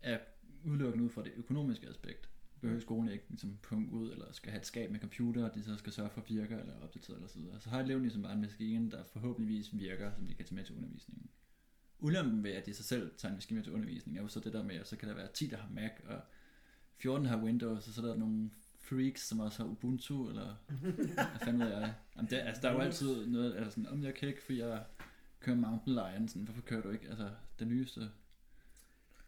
er udelukkende ud fra det økonomiske aspekt. Behøver skolen ikke ligesom punkt ud, eller skal have et skab med computer, og de så skal sørge for virker, eller opdateret, eller så videre. Så har eleven ligesom bare en maskine, der forhåbentligvis virker, som de kan tage med til undervisningen. Ulempen ved, at de sig selv tager en maskine med til undervisning, er jo så det der med, at så kan der være 10, der har Mac, og 14 har Windows, og så er der nogle freaks, som også har Ubuntu, eller hvad fanden ved jeg. Jamen, det, altså, der er jo altid noget, altså sådan, om jeg kan ikke, for jeg kører mountain lion, sådan, hvorfor kører du ikke, altså, det nyeste,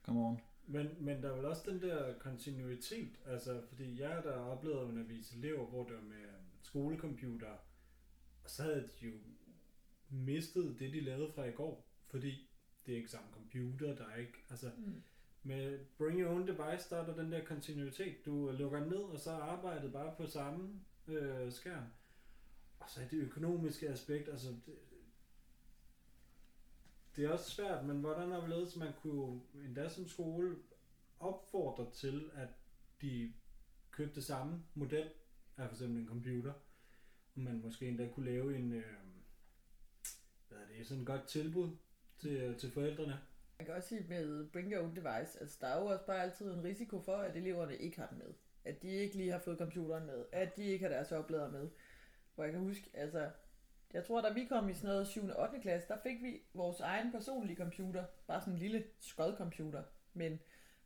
come on. Men, men der er vel også den der kontinuitet, altså fordi jeg har da oplevet at undervise elever, hvor det var med øhm, skolecomputer, og så havde de jo mistet det, de lavede fra i går, fordi det er ikke samme computer, der er ikke, altså Mm. med Bring Your Own Device, der er der den der kontinuitet, du lukker ned, og så er arbejdet bare på samme øh, skærm. Og så er det økonomiske aspekt, altså det, det er også svært, men hvordan har vi lavet, man kunne endda som skole opfordre til, at de købte samme model af for eksempel en computer, og man måske endda kunne lave en, øh, hvad er det, sådan et godt tilbud til, øh, til forældrene. Man kan også sige med Bring Your Own Device, altså der er jo også bare altid en risiko for, at eleverne ikke har den med. At de ikke lige har fået computeren med. At de ikke har deres oplader med. Hvor jeg kan huske, altså, jeg tror, da vi kom i sådan noget 7. og 8. klasse, der fik vi vores egen personlige computer. Bare sådan en lille skodcomputer. Men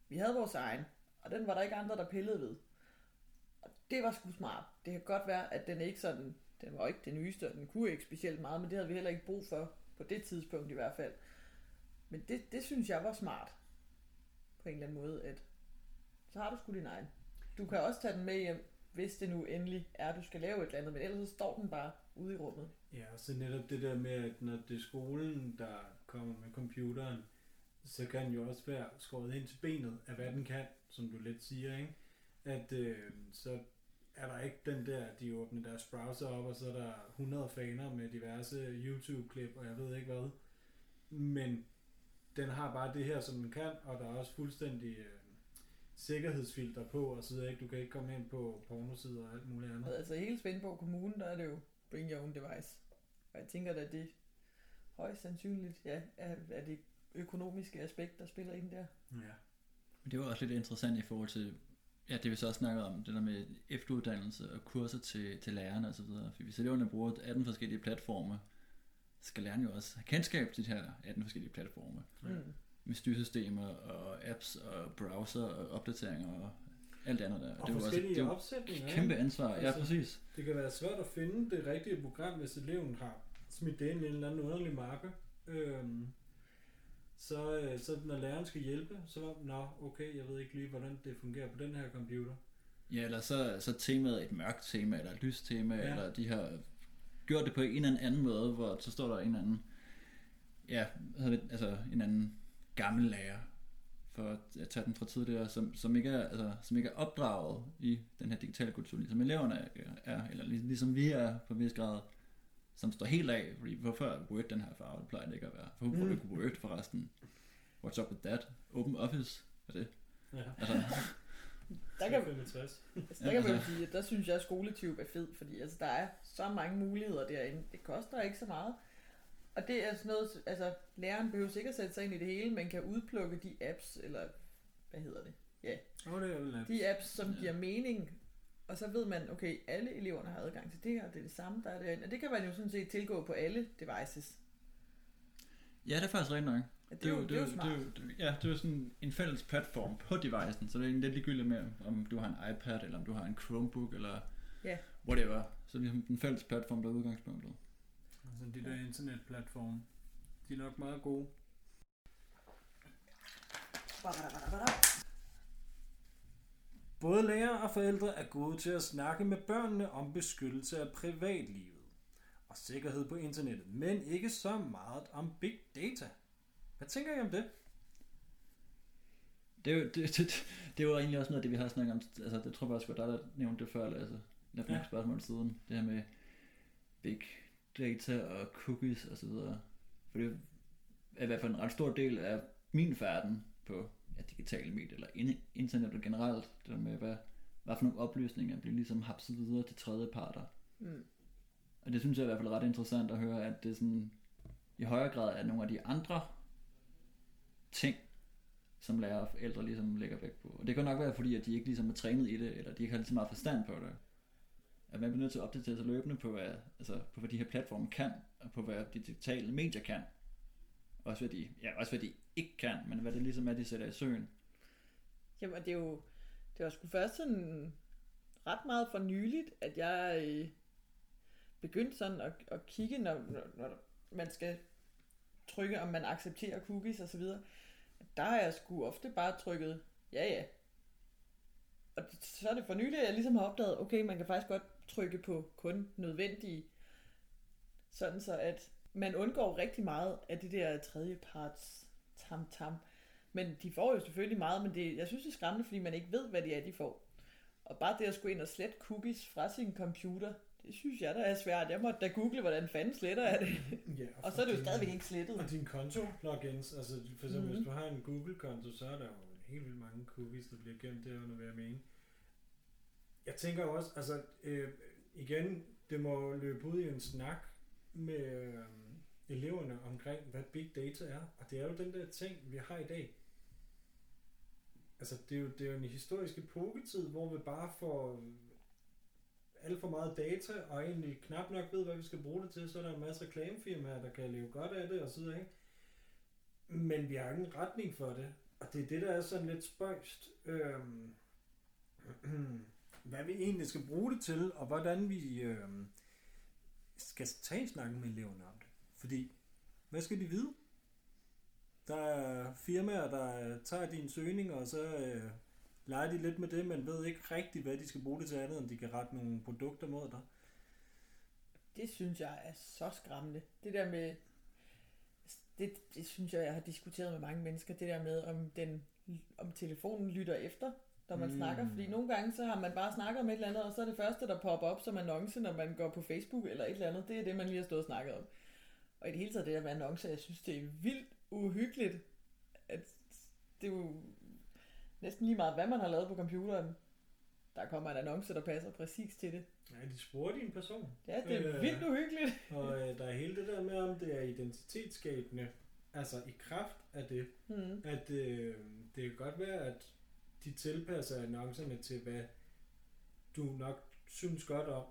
vi havde vores egen, og den var der ikke andre, der pillede ved. Og det var sgu smart. Det kan godt være, at den ikke sådan, den var ikke den nyeste, og den kunne ikke specielt meget, men det havde vi heller ikke brug for, på det tidspunkt i hvert fald. Men det, det synes jeg var smart. På en eller anden måde, at så har du sgu din egen. Du kan også tage den med hjem, hvis det nu endelig er, at du skal lave et eller andet, men ellers så står den bare ude i rummet. Ja, og så netop det der med, at når det er skolen, der kommer med computeren, så kan den jo også være skåret ind til benet af, hvad den kan, som du lidt siger, ikke? At øh, så er der ikke den der, de åbner deres browser op, og så er der 100 faner med diverse YouTube-klip, og jeg ved ikke hvad. Men den har bare det her, som den kan, og der er også fuldstændig øh, sikkerhedsfilter på, og så ikke, du kan ikke komme ind på pornosider og alt muligt andet. Altså hele Svendborg Kommune, der er det jo bring your own device. Og jeg tænker at det højst sandsynligt, ja, er, er det økonomiske aspekt, der spiller ind der. Ja. Men det var også lidt interessant i forhold til, ja, det vi så også snakkede om, det der med efteruddannelse og kurser til, til lærerne osv. For hvis eleverne bruger 18 forskellige platforme, skal lærerne jo også have kendskab til de her 18 forskellige platforme. Mm. Med styresystemer og apps og browser og opdateringer og alt andet der. Og det var også forskellige det var opsætninger, kæmpe ansvar. Ja, Altså, præcis. Det kan være svært at finde det rigtige program, hvis eleven har smidt det ind i en eller anden underlig marker. Øhm, så, øh, så når læreren skal hjælpe, så nå, okay, jeg ved ikke lige, hvordan det fungerer på den her computer. Ja, eller så, så temaet et mørkt tema, eller et lyst tema, Ja. ja. eller de har gjort det på en eller anden måde, hvor så står der en eller anden, ja, det, altså en anden gammel lærer, for at tage den fra tidligere, som, som, ikke er, altså, som ikke er opdraget i den her digitale kultur, ligesom eleverne er, er eller lig- ligesom vi er på en vis grad, som står helt af, fordi hvorfor er Word den her farve, det plejer det ikke at være. Hvorfor bruger du ikke Word forresten? What's up with that? Open Office? Er det? Ja. Altså, (laughs) Der kan, 65. altså, der kan man jo sige, at der synes jeg, at skoletube er fed, fordi altså, der er så mange muligheder derinde. Det koster ikke så meget. Og det er sådan noget, altså læreren behøver ikke at sætte sig ind i det hele, men kan udplukke de apps, eller hvad hedder det? Ja, Åh, det er jo lidt. de apps, som giver mening. Og så ved man, okay, alle eleverne har adgang til det her, det er det samme, der er derinde. Og det kan man jo sådan set tilgå på alle devices. Ja, det er faktisk rigtigt nok. Ja, det er jo- det er jo smart. det, er jo- det, ja, det er jo sådan en fælles platform på devicen, så det er lidt ligegyldigt med, om du har en iPad, eller om du har en Chromebook, eller Ja. whatever. Så det er ligesom den fælles platform, der er udgangspunktet. Altså de der internetplatforme, de er nok meget gode. Både lærere og forældre er gode til at snakke med børnene om beskyttelse af privatlivet og sikkerhed på internettet, men ikke så meget om big data. Hvad tænker I om det? Det er jo, det, det, det er jo egentlig også noget af det, vi har snakket om. Altså, det tror jeg også, at der der nævnte det før. Jeg fik Ja. ja. spørgsmål siden. Det her med big data og cookies og så videre. For det er i hvert fald en ret stor del af min færden på ja, digitale medier, eller in- internettet generelt. Det der med, hvad, hvad for nogle oplysninger bliver ligesom hapset videre til tredje parter. Mm. Og det synes jeg i hvert fald er ret interessant at høre, at det sådan, i højere grad er nogle af de andre ting, som lærer og forældre ligesom lægger vægt på. Og det kan nok være, fordi at de ikke ligesom er trænet i det, eller de ikke har lige så meget forstand på det. At man bliver nødt til at opdatere sig løbende på, hvad, altså på, hvad de her platforme kan, og på hvad de digitale medier kan. Også hvad de, ja, også hvad de ikke kan, men hvad det ligesom er, de sætter i søen. Jamen, det er jo, det var sgu først sådan ret meget for nyligt, at jeg øh, begyndte sådan at, at kigge, når, når, når man skal trykke, om man accepterer cookies og så videre. Der har jeg sgu ofte bare trykket, ja ja. Og det- så er det for nylig, at jeg ligesom har opdaget, okay, man kan faktisk godt trykke på kun nødvendige, sådan så at man undgår rigtig meget af det der tredjeparts tam-tam. Men de får jo selvfølgelig meget, men det, jeg synes, det er skræmmende, fordi man ikke ved, hvad det er, de får. Og bare det at skulle ind og slette cookies fra sin computer, det synes jeg, der er svært. Jeg måtte da google, hvordan fanden sletter jeg det. (laughs) Ja, og så er det jo stadigvæk ikke slettet. Og din konto-logins, altså for eksempel, Mhm. mm-hmm. hvis du har en Google-konto, så er der jo helt vildt mange cookies, der bliver gemt derunder, hvad jeg mener. Jeg tænker også, altså øh, igen, det må løbe ud i en snak med øh, eleverne omkring, hvad big data er. Og det er jo den der ting, vi har i dag. Altså, det er jo, det er jo en historisk epoketid, hvor vi bare får øh, alt for meget data, og egentlig knap nok ved, hvad vi skal bruge det til, så er der en masse reklamefirmaer, der kan leve godt af det, og så videre, ikke? Men vi har ingen retning for det, og det er det, der er sådan lidt spøjst. Øhm, (clears throat) hmm hvad vi egentlig skal bruge det til, og hvordan vi øh, skal tage snakken med eleverne om det. Fordi, hvad skal de vide? Der er firmaer, der tager din søgninger, og så øh, leger de lidt med det, men ved ikke rigtigt, hvad de skal bruge det til andet, end de kan rette nogle produkter mod dig. Det synes jeg er så skræmmende. Det der med, det, det synes jeg, jeg har diskuteret med mange mennesker, det der med, om, den, om telefonen lytter efter, når man Mm. snakker. Fordi nogle gange, så har man bare snakket om et eller andet, og så er det første, der popper op som annonce, når man går på Facebook eller et eller andet, det er det, man lige har stået og snakket om. Og i det hele taget det der med annoncer, jeg synes, det er vildt uhyggeligt, at det er jo næsten lige meget, hvad man har lavet på computeren. Der kommer en annonce, der passer præcis til det. Ja, de sporer din person. Ja, det er Øh, vildt uhyggeligt. Og øh, der er hele det der med, om det er identitetsskabende, altså i kraft af det, Mm. at øh, det kan godt være, at de tilpasser annoncerne til, hvad du nok synes godt om.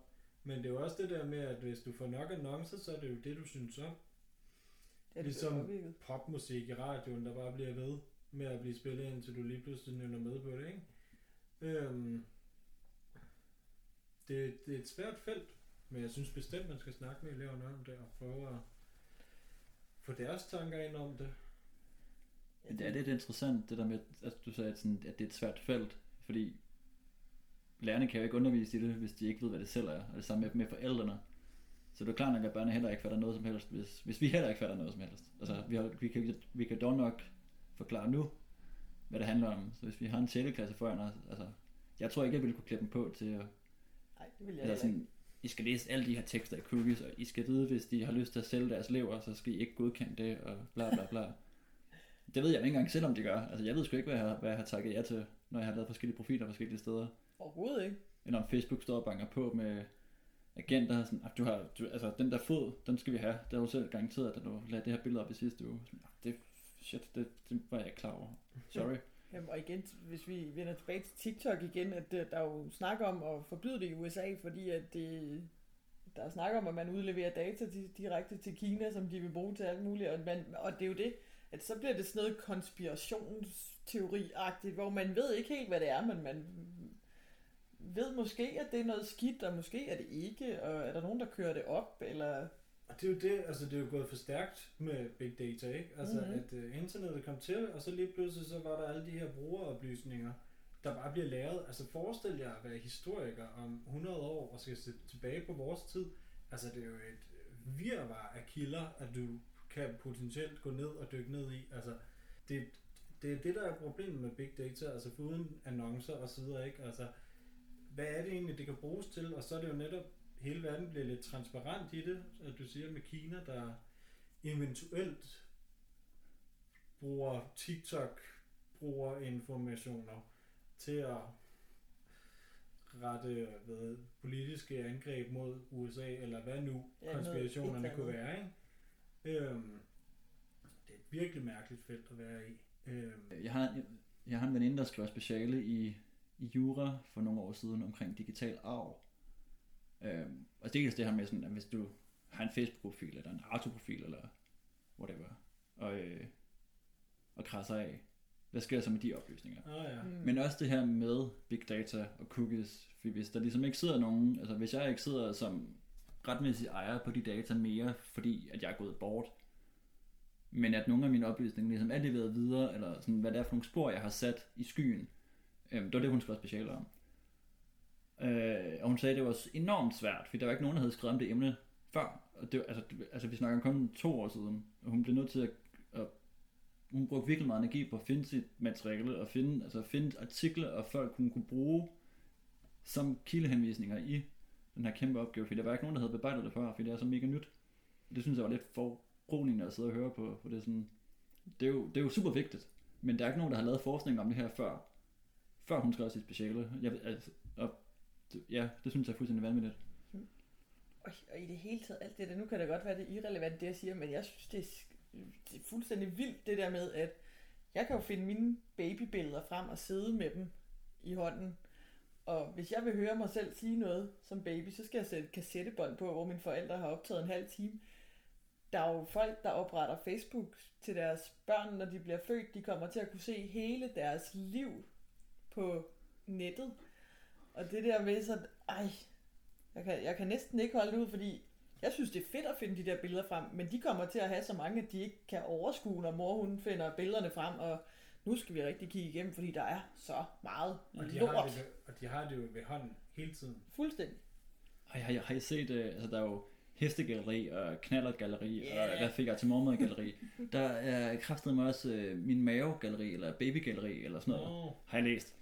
Men det er jo også det der med, at hvis du får nok annoncer, så er det jo det, du synes om. Ja, det ligesom bliver påvirket. popmusik i radioen, der bare bliver ved med at blive spillet, indtil du lige pludselig nynner med på det, ikke? Øhm, det, det er et svært felt, men jeg synes bestemt, man skal snakke med eleverne om det og prøve at få deres tanker ind om det. Men det er lidt interessant, det der med, at du sagde, at, sådan, at det er et svært felt, fordi lærerne kan jo ikke undervise i det, hvis de ikke ved, hvad det selv er, og det samme med, med forældrene. Så det er klart nok, at børnene heller ikke fatter noget som helst, hvis, hvis vi heller ikke fatter noget som helst. Altså, vi, har, vi, kan, vi kan dog nok forklare nu, hvad det handler om. Så hvis vi har en 6. klasse foran os, altså, jeg tror ikke, jeg ville kunne klippe dem på til at Nej, det vil jeg ikke. sådan, I skal læse alle de her tekster i cookies, og I skal vide, hvis de har lyst til at sælge deres lever, så skal I ikke godkende det, og bla bla bla. Det ved jeg ikke engang selv, om de gør. Altså, jeg ved sgu ikke, hvad jeg, har- hvad jeg har takket ja til, når jeg har lavet forskellige profiler forskellige steder. Overhovedet ikke. Eller om Facebook står og banker på med agenter, sådan, "Ah, du har, du, altså, den der fod, den skal vi have. Det har du selv garanteret, da du lagde det her billede op i sidste uge. Sådan, "Ah, det, shit, det, det var jeg ikke klar over. Sorry. Jamen, og igen, hvis vi vender tilbage til TikTok igen, at der er jo snak om at forbyde det i USA, fordi at det, der er snak om, at man udleverer data di- direkte til Kina, som de vil bruge til alt muligt, og, man, og det er jo det, at så bliver det sådan noget konspirationsteori-agtigt, hvor man ved ikke helt, hvad det er, men man ved måske, at det er noget skidt, og måske er det ikke, og er der nogen, der kører det op, eller... Og det er jo det, altså det er jo gået for stærkt med big data, ikke? Altså Mhm. mm-hmm. at uh, internettet kom til, og så lige pludselig så var der alle de her brugeroplysninger, der bare bliver lavet. Altså forestil jer at være historiker om 100 år og skal se tilbage på vores tid. Altså det er jo et virvar af kilder, at du kan potentielt gå ned og dykke ned i. Altså det, det er det, der er problemet med big data, altså foruden annoncer og så videre, ikke? Altså hvad er det egentlig, det kan bruges til? Og så er det jo netop, hele verden bliver lidt transparent i det, at du siger med Kina, der eventuelt bruger TikTok, bruger informationer til at rette hvad, politiske angreb mod USA, eller hvad nu Ja, noget- konspirationerne et kunne være. Ikke? Øhm, det er et virkelig mærkeligt felt at være i. Øhm, Jeg har, jeg, jeg har en veninde, der skrev speciale i, i Jura for nogle år siden omkring digital arv. Øhm, og dels det her med sådan, at hvis du har en Facebook-profil, eller en Arto-profil, eller whatever, og, øh, og krasser af, hvad sker der så med de oplysninger? ah, ja. Mm. Men også det her med big data og cookies, for hvis der ligesom ikke sidder nogen, altså hvis jeg ikke sidder som retmæssig ejer på de data mere, fordi at jeg er gået bort, men at nogle af mine oplysninger ligesom er leveret videre, eller sådan, hvad det er for nogle spor, jeg har sat i skyen, øhm, det var det, hun skrev specialer om. Øh, og hun sagde, at det var enormt svært, fordi der var ikke nogen, der havde skrevet om det emne før. Og det, altså, det- altså, vi snakker kun to år siden, og hun blev nødt til at, at hun brugte virkelig meget energi på at finde sit materiale, og finde, altså finde artikler, og folk kunne, kunne bruge som kildehenvisninger i den her kæmpe opgave, fordi der var ikke nogen, der havde bearbejdet det før, fordi det er så mega nyt. Det synes jeg var lidt foruroligende at sidde og høre på, for det er sådan, det er jo, det er jo super vigtigt, men der er ikke nogen, der har lavet forskning om det her før, før hun skrev sit speciale. Jeg, altså, og, ja, det synes jeg er fuldstændig vanvittigt. Mm. Og, og i det hele taget, alt det der, nu kan det godt være, det er irrelevant, det jeg siger, men jeg synes, det er, det er fuldstændig vildt, det der med, at jeg kan jo finde mine babybilleder frem og sidde med dem i hånden. Og hvis jeg vil høre mig selv sige noget som baby, så skal jeg sætte kassettebånd på, hvor mine forældre har optaget en halv time. Der er jo folk, der opretter Facebook til deres børn, når de bliver født. De kommer til at kunne se hele deres liv på nettet. Og det der med sådan, ej, jeg kan, jeg kan næsten ikke holde det ud, fordi jeg synes, det er fedt at finde de der billeder frem, men de kommer til at have så mange, at de ikke kan overskue, når mor hun finder billederne frem, og nu skal vi rigtig kigge igennem, fordi der er så meget Og de, lort. har det, og de har det jo ved hånden hele tiden. Fuldstændig. Ej, har, I- har I set, øh, altså der er jo hestegalleri og knallertgalleri Ja. og hvad fik jeg til mormadgalleri. der er kraftedeme også øh, min mavegalleri eller babygalleri eller sådan noget, Åh. har jeg læst.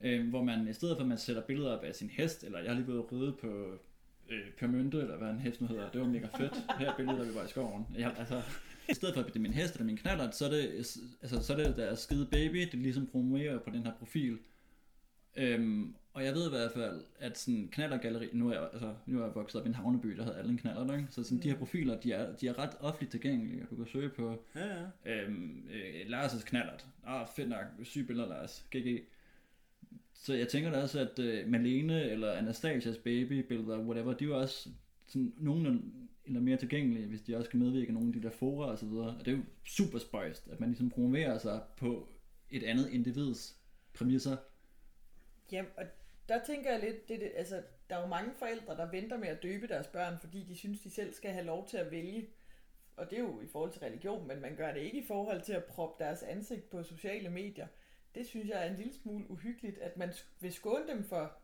Øh, hvor man i stedet for at man sætter billeder op af sin hest, eller jeg har lige været ude ride på øh, Pørmynte, eller hvad en hest nu hedder, det var mega fedt. Her er billedet, der vi var i skoven. Jeg, altså, I stedet for at det er min hest eller min knaller, så er det, altså, så er det deres skide baby, det ligesom promoverer på den her profil. Øhm, og jeg ved i hvert fald, at sådan knallergalleri, nu er jeg, altså, nu er jeg vokset op i en havneby, der havde alle en knaller, ikke? så sådan, de her profiler, de er, de er ret offentligt tilgængelige, du kan søge på Ja, ja. øhm, øh, Lars' knallert. Ah, fedt nok, syg billeder, Lars, GG. Så jeg tænker da også, at øh, Malene eller Anastasias babybilleder, whatever, de er jo også sådan nogle eller mere tilgængelige, hvis de også kan medvirke i nogle af de der fora og så videre. Og det er jo super spøjst, at man ligesom promoverer sig på et andet individs præmisser. Jamen, og der tænker jeg lidt, det, det, altså, der er jo mange forældre, der venter med at døbe deres børn, fordi de synes, de selv skal have lov til at vælge. og det er jo i forhold til religion, men man gør det ikke i forhold til at proppe deres ansigt på sociale medier. Det synes jeg er en lille smule uhyggeligt, at man vil skåne dem for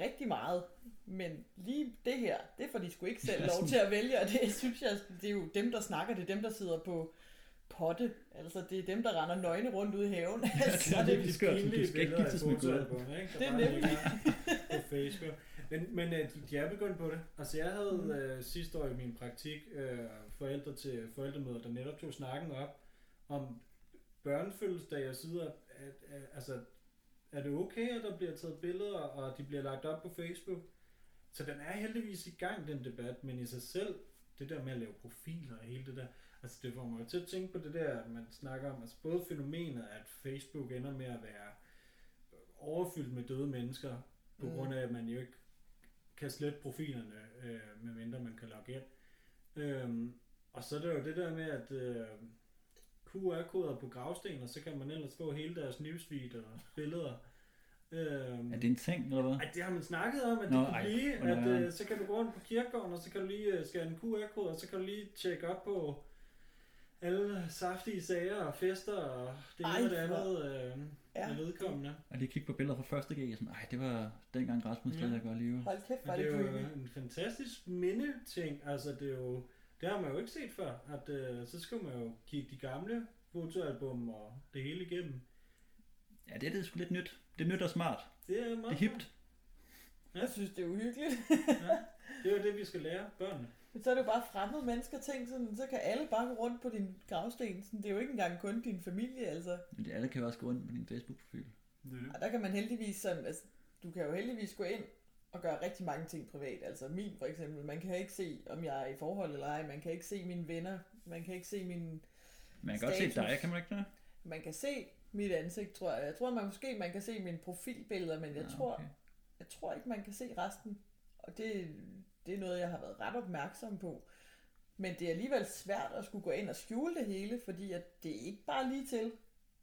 rigtig meget, men lige det her, det får de sgu ikke selv (laughs) lov til at vælge, og det synes jeg, det er jo dem, der snakker, det er dem, der sidder på potte, altså det er dem, der render nøgne rundt ude i haven. (laughs) altså, det er det virkelig skørt, så du skal ikke giftes med Gud. Det er nemlig. (laughs) på Facebook. Men, men øh, de, de er begyndt på det. Altså jeg havde Mm. øh, sidste år i min praktik øh, forældre til forældremøder, der netop tog snakken op om børnefødselsdage og så videre. At, at, altså, er det okay, at der bliver taget billeder, og de bliver lagt op på Facebook? Så den er heldigvis i gang, den debat, men i sig selv, det der med at lave profiler og hele det der, altså det får mig jo til at tænke på det der, at man snakker om, altså både fænomenet, at Facebook ender med at være overfyldt med døde mennesker, på Mm. grund af, at man jo ikke kan slette profilerne, øh, medmindre man kan logge ind. Øhm, og så er der jo det der med, at øh, QR-koder på gravsten, og så kan man ellers få hele deres newsfeed og billeder. Øhm, Er det en ting, eller hvad? ej, det har man snakket om, at Nå, det kan ej, blive, at øh, så kan du gå rundt på kirkegården, og så kan du lige øh, scanne en QR-kode, og så kan du lige tjekke op på alle saftige sager og fester og det ene og det andet øh, Ja. ja. vedkommende. Og lige kigge på billeder fra første G, sådan, ej, det var dengang Rasmus stadig Ja. godt live. Hold kæft, er det det er jo en fantastisk mindeting. Altså, det er jo... Det har man jo ikke set før. At, øh, så skal man jo kigge de gamle fotoalbum og det hele igennem. Ja, det er det sgu lidt nyt. Det er nyt og smart. Det er meget Det er hipt. Ja. Jeg synes, det er uhyggeligt. Ja. Det er jo det, vi skal lære børnene. Men så er det jo bare fremmede mennesker ting, sådan, så kan alle bare gå rundt på din gravsten. Sådan, det er jo ikke engang kun din familie, altså. Men det alle kan jo også gå rundt på din Facebook-profil. Og der kan man heldigvis sådan, altså, du kan jo heldigvis gå ind og gøre rigtig mange ting privat. Altså min for eksempel, man kan ikke se, om jeg er i forhold eller ej. Man kan ikke se mine venner. Man kan ikke se min... Man kan godt se Status. dig, kan man ikke det? Man kan se mit ansigt, tror jeg. Jeg tror man måske, man kan se mine profilbilleder, men jeg, Ja, tror, okay. jeg tror ikke, man kan se resten. Og det, det er noget, jeg har været ret opmærksom på. Men det er alligevel svært at skulle gå ind og skjule det hele, fordi at det er ikke bare lige til.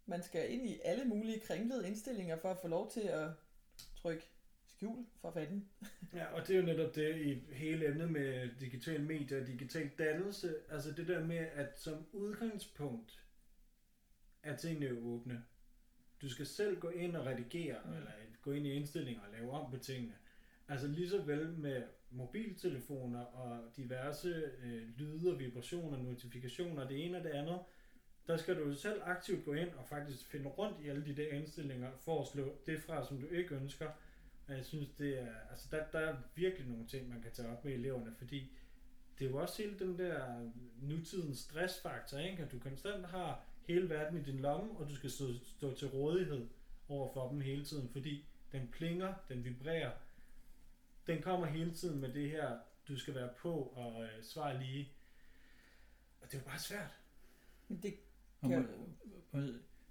Man skal ind i alle mulige kringlede indstillinger for at få lov til at trykke skjul for fanden. Ja, og det er jo netop det i hele emnet med digitale medier og digital dannelse. Altså det der med, at som udgangspunkt er tingene jo åbne. Du skal selv gå ind og redigere, mm. eller gå ind i indstillinger og lave om på tingene. Altså lige så vel med mobiltelefoner og diverse øh, lyde og vibrationer, notifikationer, det ene og det andet, der skal du selv aktivt gå ind og faktisk finde rundt i alle de der indstillinger for at slå det fra, som du ikke ønsker. Jeg synes, det er, altså der, der er virkelig nogle ting, man kan tage op med eleverne, fordi det er jo også hele den der nutidens stressfaktor, ikke? at du konstant har hele verden i din lomme, og du skal stå, stå til rådighed over for dem hele tiden, fordi den plinger, den vibrerer, den kommer hele tiden med det her, du skal være på og øh, svare lige. Og det er jo bare svært. Men det kan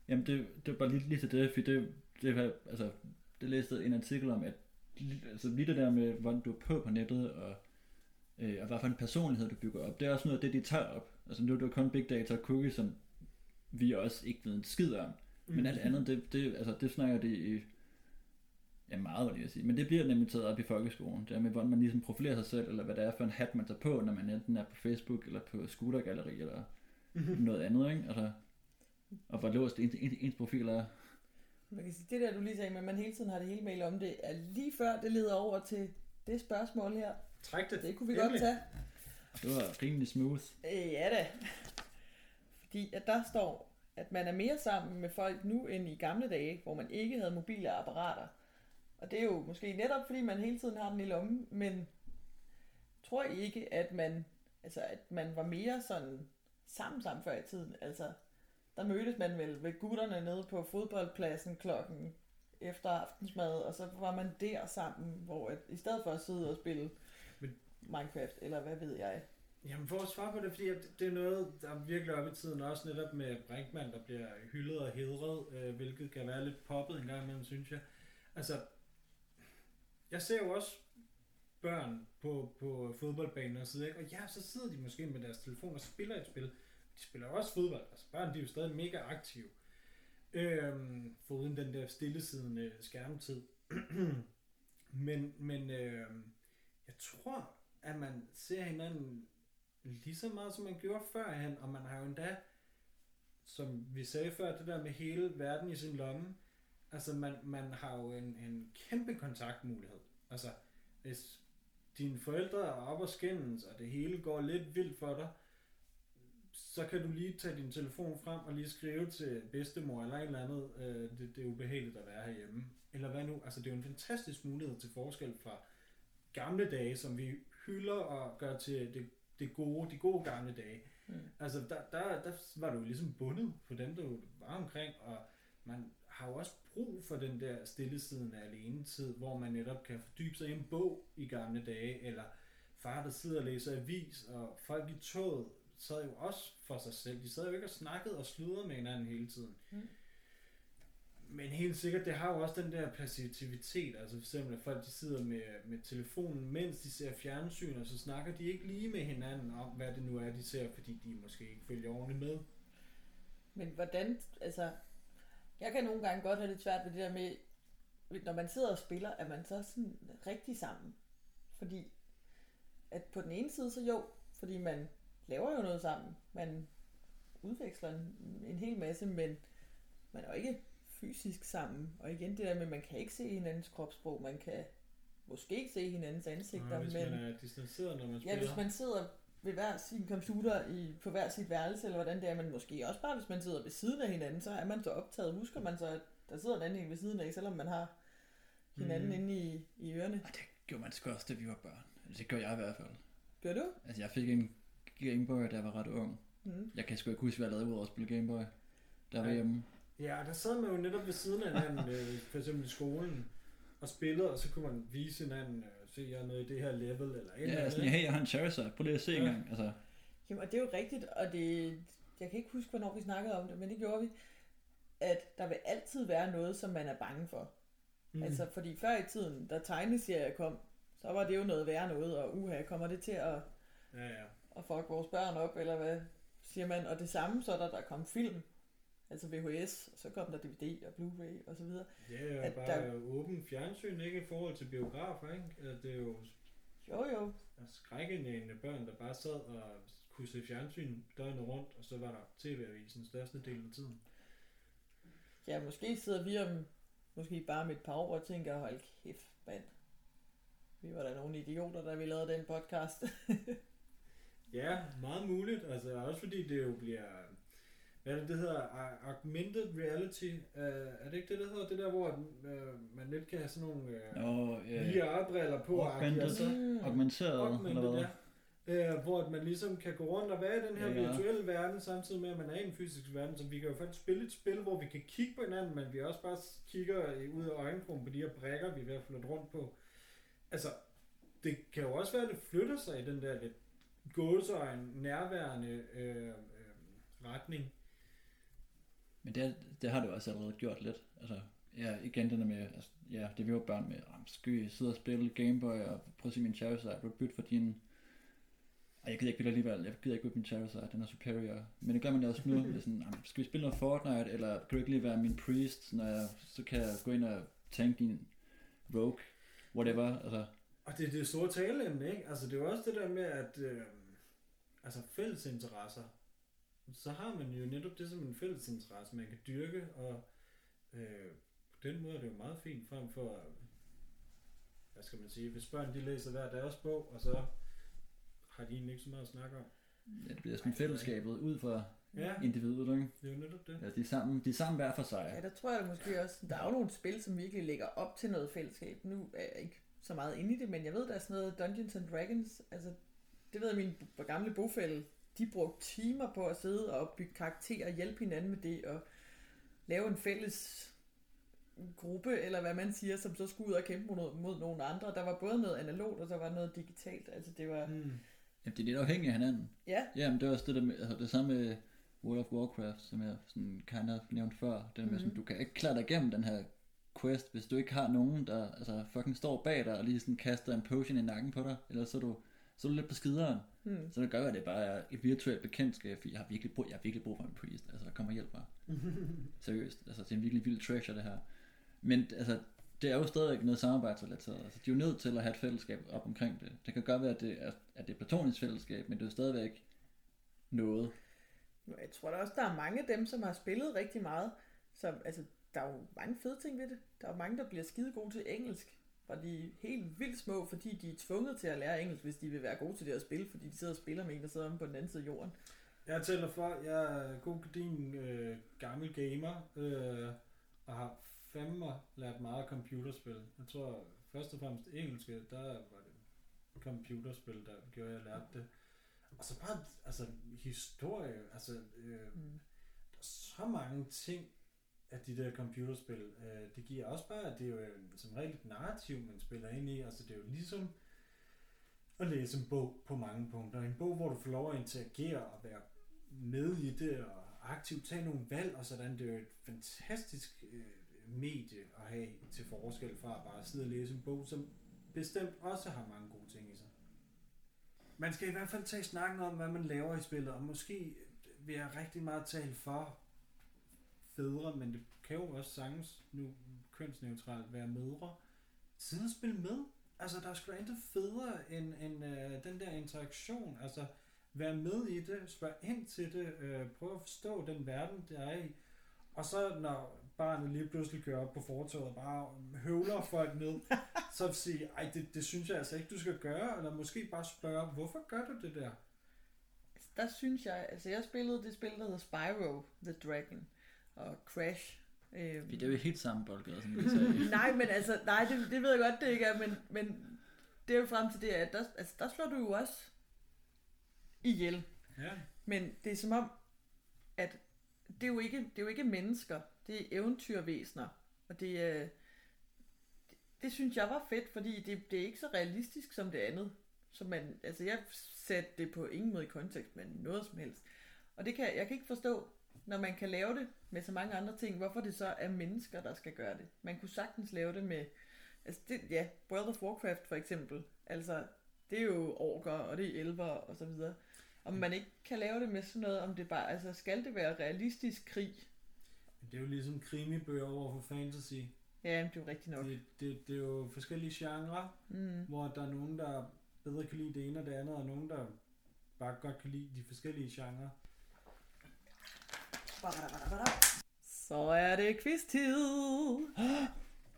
Jamen, det, det var bare lige, lige til det, for det, det var, altså, det læste en artikel om, at altså, lige det der med, hvordan du er på på nettet, og, øh, og hvad for en personlighed du bygger op, det er også noget af det, de tager op. Altså, nu er det jo kun big data og cookies, som vi også ikke ved en skid om. Men Mm. alt andet, det, det, altså, det snakker de i, ja meget, hvad jeg sige. Men det bliver nemlig taget op i folkeskolen. Det er med, hvordan man ligesom profilerer sig selv, eller hvad det er for en hat, man tager på, når man enten er på Facebook, eller på scootergalleri, eller noget andet, ikke? Altså, og hvor låst ens, ens, ens profil er. Man kan sige, det der, du lige sagde med, at man hele tiden har det hele mail om det, er lige før det leder over til det spørgsmål her. Træk det. Det kunne vi Endelig. godt tage. Det var rimelig smooth. Øh, ja da. Fordi at der står, at man er mere sammen med folk nu end i gamle dage, hvor man ikke havde mobile apparater. Og det er jo måske netop, fordi man hele tiden har den i lommen, men tror I ikke, at man, altså, at man var mere sådan sammen sammen før i tiden? Altså, der mødtes man vel ved gutterne nede på fodboldpladsen klokken efter aftensmad, og så var man der sammen, hvor at, i stedet for at sidde og spille Men- Minecraft, eller hvad ved jeg. Jamen for at svare på det, fordi det er noget, der er virkelig op i tiden, også netop med Brinkmann, der bliver hyldet og hedret, øh, hvilket kan være lidt poppet en gang imellem, synes jeg. Altså, jeg ser jo også børn på, på fodboldbanen og sidder, ikke? og ja, så sidder de måske med deres telefon og spiller et spil. De spiller jo også fodbold, altså børn de er jo stadig mega aktive. Øhm, foruden den der stillesiddende skærmtid. (clears throat) men men øhm, jeg tror, at man ser hinanden lige så meget, som man gjorde førhen, og man har jo endda, som vi sagde før, det der med hele verden i sin lomme, altså man, man har jo en, en kæmpe kontaktmulighed. Altså, hvis dine forældre er op og skændes, og det hele går lidt vildt for dig, så kan du lige tage din telefon frem og lige skrive til bedstemor eller et eller andet, øh, det, det er ubehageligt at være herhjemme. Eller hvad nu? Altså det er jo en fantastisk mulighed til forskel fra gamle dage, som vi hylder og gør til det, det gode, de gode gamle dage. Mm. Altså der, der, der var du jo ligesom bundet på dem, du var omkring, og man har jo også brug for den der stillesiddende alene tid, hvor man netop kan fordybe sig i en bog i gamle dage, eller far, der sidder og læser avis, og folk i toget sad jo også for sig selv. De sad jo ikke og snakkede og sludrede med hinanden hele tiden. Mm. Men helt sikkert, det har jo også den der passivitet, altså for eksempel, at folk de sidder med, med telefonen, mens de ser fjernsyn, og så snakker de ikke lige med hinanden om, hvad det nu er, de ser, fordi de måske ikke følger ordentligt med. Men hvordan, altså, jeg kan nogle gange godt have lidt svært ved det der med, når man sidder og spiller, er man så sådan rigtig sammen. Fordi, at på den ene side, så jo, fordi man laver jo noget sammen. Man udveksler en, en hel masse, men man er jo ikke fysisk sammen. Og igen det der med, at man kan ikke se hinandens kropssprog, man kan måske se hinandens ansigter, Nå, hvis men... man er distanceret, når man spiller. Ja, hvis man sidder ved hver sin computer i, på hver sit værelse, eller hvordan det er, men måske også bare, hvis man sidder ved siden af hinanden, så er man så optaget. Husker man så, at der sidder en anden en ved siden af, selvom man har hinanden mm. inde i, i ørerne. Og det gjorde man sgu også, da vi var børn. Altså, det gør jeg i hvert fald. Gør du? Altså, jeg fik en Gameboy, da jeg var ret ung. Mm. Jeg kan sgu ikke huske, hvad jeg lavede ud over at spille Gameboy. Der var Nej. hjemme. Ja, der sad man jo netop ved siden af hinanden, (laughs) øh, for eksempel i skolen, og spillede, og så kunne man vise hinanden, øh, se, jeg er noget i det her level, eller et eller Ja, andet. sådan, hey, jeg har en Charizard. Prøv lige at se Ja. en gang. Altså, Jamen, og det er jo rigtigt, og det, jeg kan ikke huske, hvornår vi snakkede om det, men det gjorde vi, at der vil altid være noget, som man er bange for. Mm. Altså, fordi før i tiden, da tegneserier kom, så var det jo noget værre noget, og uha, kommer det til at, Ja, ja. At fuck vores børn op, eller hvad siger man? Og det samme, så er der, der kom film, altså VHS, og så kom der DVD og Blu-ray og så videre. Ja, ja, At bare der- åben fjernsyn, ikke i forhold til biografer, ikke? At det er jo Jo, jo. skrækkenægende børn, der bare sad og kunne se fjernsyn døgnet rundt, og så var der tv-avisen største del af tiden. Ja, måske sidder vi om, måske bare med et par år og tænker, hold kæft, mand. Vi var da nogle idioter, da vi lavede den podcast. (laughs) Ja, meget muligt. Altså også fordi det jo bliver... Hvad er det, det hedder? Augmented reality. Uh, er det ikke det, det hedder? Det der, hvor uh, man lidt kan have sådan nogle uh, Nå, ja. VR-briller på. Augmented. og så, Mm. augmenteret, Augmented, eller hvad? ja. Uh, hvor at man ligesom kan gå rundt og være i den her Ja, ja. virtuelle verden, samtidig med, at man er i en fysisk verden. Så vi kan jo faktisk spille et spil, hvor vi kan kigge på hinanden, men vi også bare kigger ud af øjenkrogen på de her brækker, vi er ved at flytte rundt på. Altså, det kan jo også være, at det flytter sig i den der lidt gåseøjen, nærværende øh, øh, retning. Men det, det har det jo også allerede gjort lidt. Altså, ja, igen den der med, altså, ja, det vi var børn med, "Jamen, skal vi sidde og spille Gameboy og prøve at se min Charizard, du bytte for din... Ej, jeg gider ikke bytte alligevel, jeg gider ikke bytte min Charizard, den er superior. Men det gør man da også nu, (laughs) med sådan, "Jamen, skal vi spille noget Fortnite, eller kan du ikke lige være min priest, når jeg, så kan jeg gå ind og tanke din rogue, whatever, altså. Og det er det store taleemne, ikke? Altså, det er jo også det der med, at øh, altså fælles interesser, så har man jo netop det som en fælles interesse, man kan dyrke, og øh, på den måde er det jo meget fint frem for, hvad skal man sige, hvis børn de læser hver deres bog, og så har de egentlig ikke så meget at snakke om. Ja, det bliver sådan fællesskabet ud fra Ja, individet, ikke? det er jo netop det. Ja, de er sammen, de er sammen hver for sig. Ja, der tror jeg måske også, der er jo nogle spil, som virkelig lægger op til noget fællesskab. Nu er jeg ikke så meget inde i det, men jeg ved, der er sådan noget Dungeons and Dragons. Altså, det ved jeg, min gamle bofælde, de brugte timer på at sidde og opbygge karakterer, hjælpe hinanden med det, og lave en fælles gruppe, eller hvad man siger, som så skulle ud og kæmpe mod, mod nogle andre. Der var både noget analogt, og der var noget digitalt. Altså, det var... Mm. Jamen, det er lidt afhængigt af hinanden. Ja, Jamen, det er også det der med, altså det samme med World of Warcraft, som jeg sådan kind of nævnt før. Med, Mhm. sådan, du kan ikke klare dig igennem den her quest, hvis du ikke har nogen, der altså, fucking står bag dig og lige sådan kaster en potion i nakken på dig. Eller så er du, så er du lidt på skideren. hmm. Så det gør, at det bare er et virtuelt bekendtskab, fordi jeg har virkelig brug, jeg har virkelig brug for en priest. Altså, kom og hjælp mig. (laughs) Seriøst. Altså, det er en virkelig vild treasure, det her. Men altså, det er jo stadigvæk noget samarbejdsrelateret. Altså, de er jo nødt til at have et fællesskab op omkring det. Det kan godt være, at det er, at det er platonisk fællesskab, men det er jo stadigvæk noget. Jeg tror da også, der er mange af dem, som har spillet rigtig meget. Som, altså, der er jo mange fede ting ved det. Der er jo mange, der bliver skide gode til engelsk. Og de er helt vildt små, fordi de er tvunget til at lære engelsk, hvis de vil være gode til det at spille, fordi de sidder og spiller med en, der sidder om på den anden side af jorden. Jeg tæller for, jeg er god din øh, gammel gamer, øh, og har fandme lært meget computerspil. Jeg tror først og fremmest engelske, der var det computerspil, der gjorde, jeg lærte det. Og så bare, altså, historie, altså, øh, Mm. der er så mange ting at de der computerspil. Øh, det giver også bare, at det er jo øh, som regel et narrativ, man spiller ind i. Altså, det er jo ligesom at læse en bog på mange punkter. En bog, hvor du får lov at interagere og være med i det og aktivt tage nogle valg og sådan. Det er jo et fantastisk øh, medie at have til forskel fra at bare sidde og læse en bog, som bestemt også har mange gode ting i sig. Man skal i hvert fald tage snakken om, hvad man laver i spillet, og måske vil jeg rigtig meget tale for fædre, men det kan jo også sagtens nu kønsneutralt være mødre. Sidde og spille med. Altså, der er sgu da intet federe end, end øh, den der interaktion. Altså, være med i det, spørg ind til det, øh, prøv at forstå den verden, der er i. Og så når barnet lige pludselig kører op på fortovet og bare høvler folk ned, så sige, ej, det, det synes jeg altså ikke, du skal gøre, eller måske bare spørge, hvorfor gør du det der? Der synes jeg, altså jeg spillede det spil, der hedder Spyro the Dragon og Crash. Øhm, det er jo helt samme boldgade, som vi sagde. (laughs) nej, men altså, nej, det, det ved jeg godt, det ikke er, men, men det er jo frem til det, at der, altså, der slår du jo også ihjel. Ja. Men det er som om, at det er jo ikke, det er jo ikke mennesker, det er eventyrvæsener. Og det er, det, det synes jeg var fedt, fordi det, det er ikke så realistisk som det andet. Så man, altså jeg satte det på ingen måde i kontekst med noget som helst. Og det kan, jeg kan ikke forstå, når man kan lave det med så mange andre ting, hvorfor det så er mennesker, der skal gøre det. Man kunne sagtens lave det med, altså det, ja, World of Warcraft for eksempel. Altså, det er jo orker, og det er elver, og så videre. Om man ikke kan lave det med sådan noget, om det bare, altså skal det være realistisk krig? Det er jo ligesom krimibøger over for fantasy. Ja, det er jo rigtigt nok. Det, det, det er jo forskellige genrer, Mm. hvor der er nogen, der bedre kan lide det ene og det andet, og nogen, der bare godt kan lide de forskellige genrer. Så er det quiz-tid.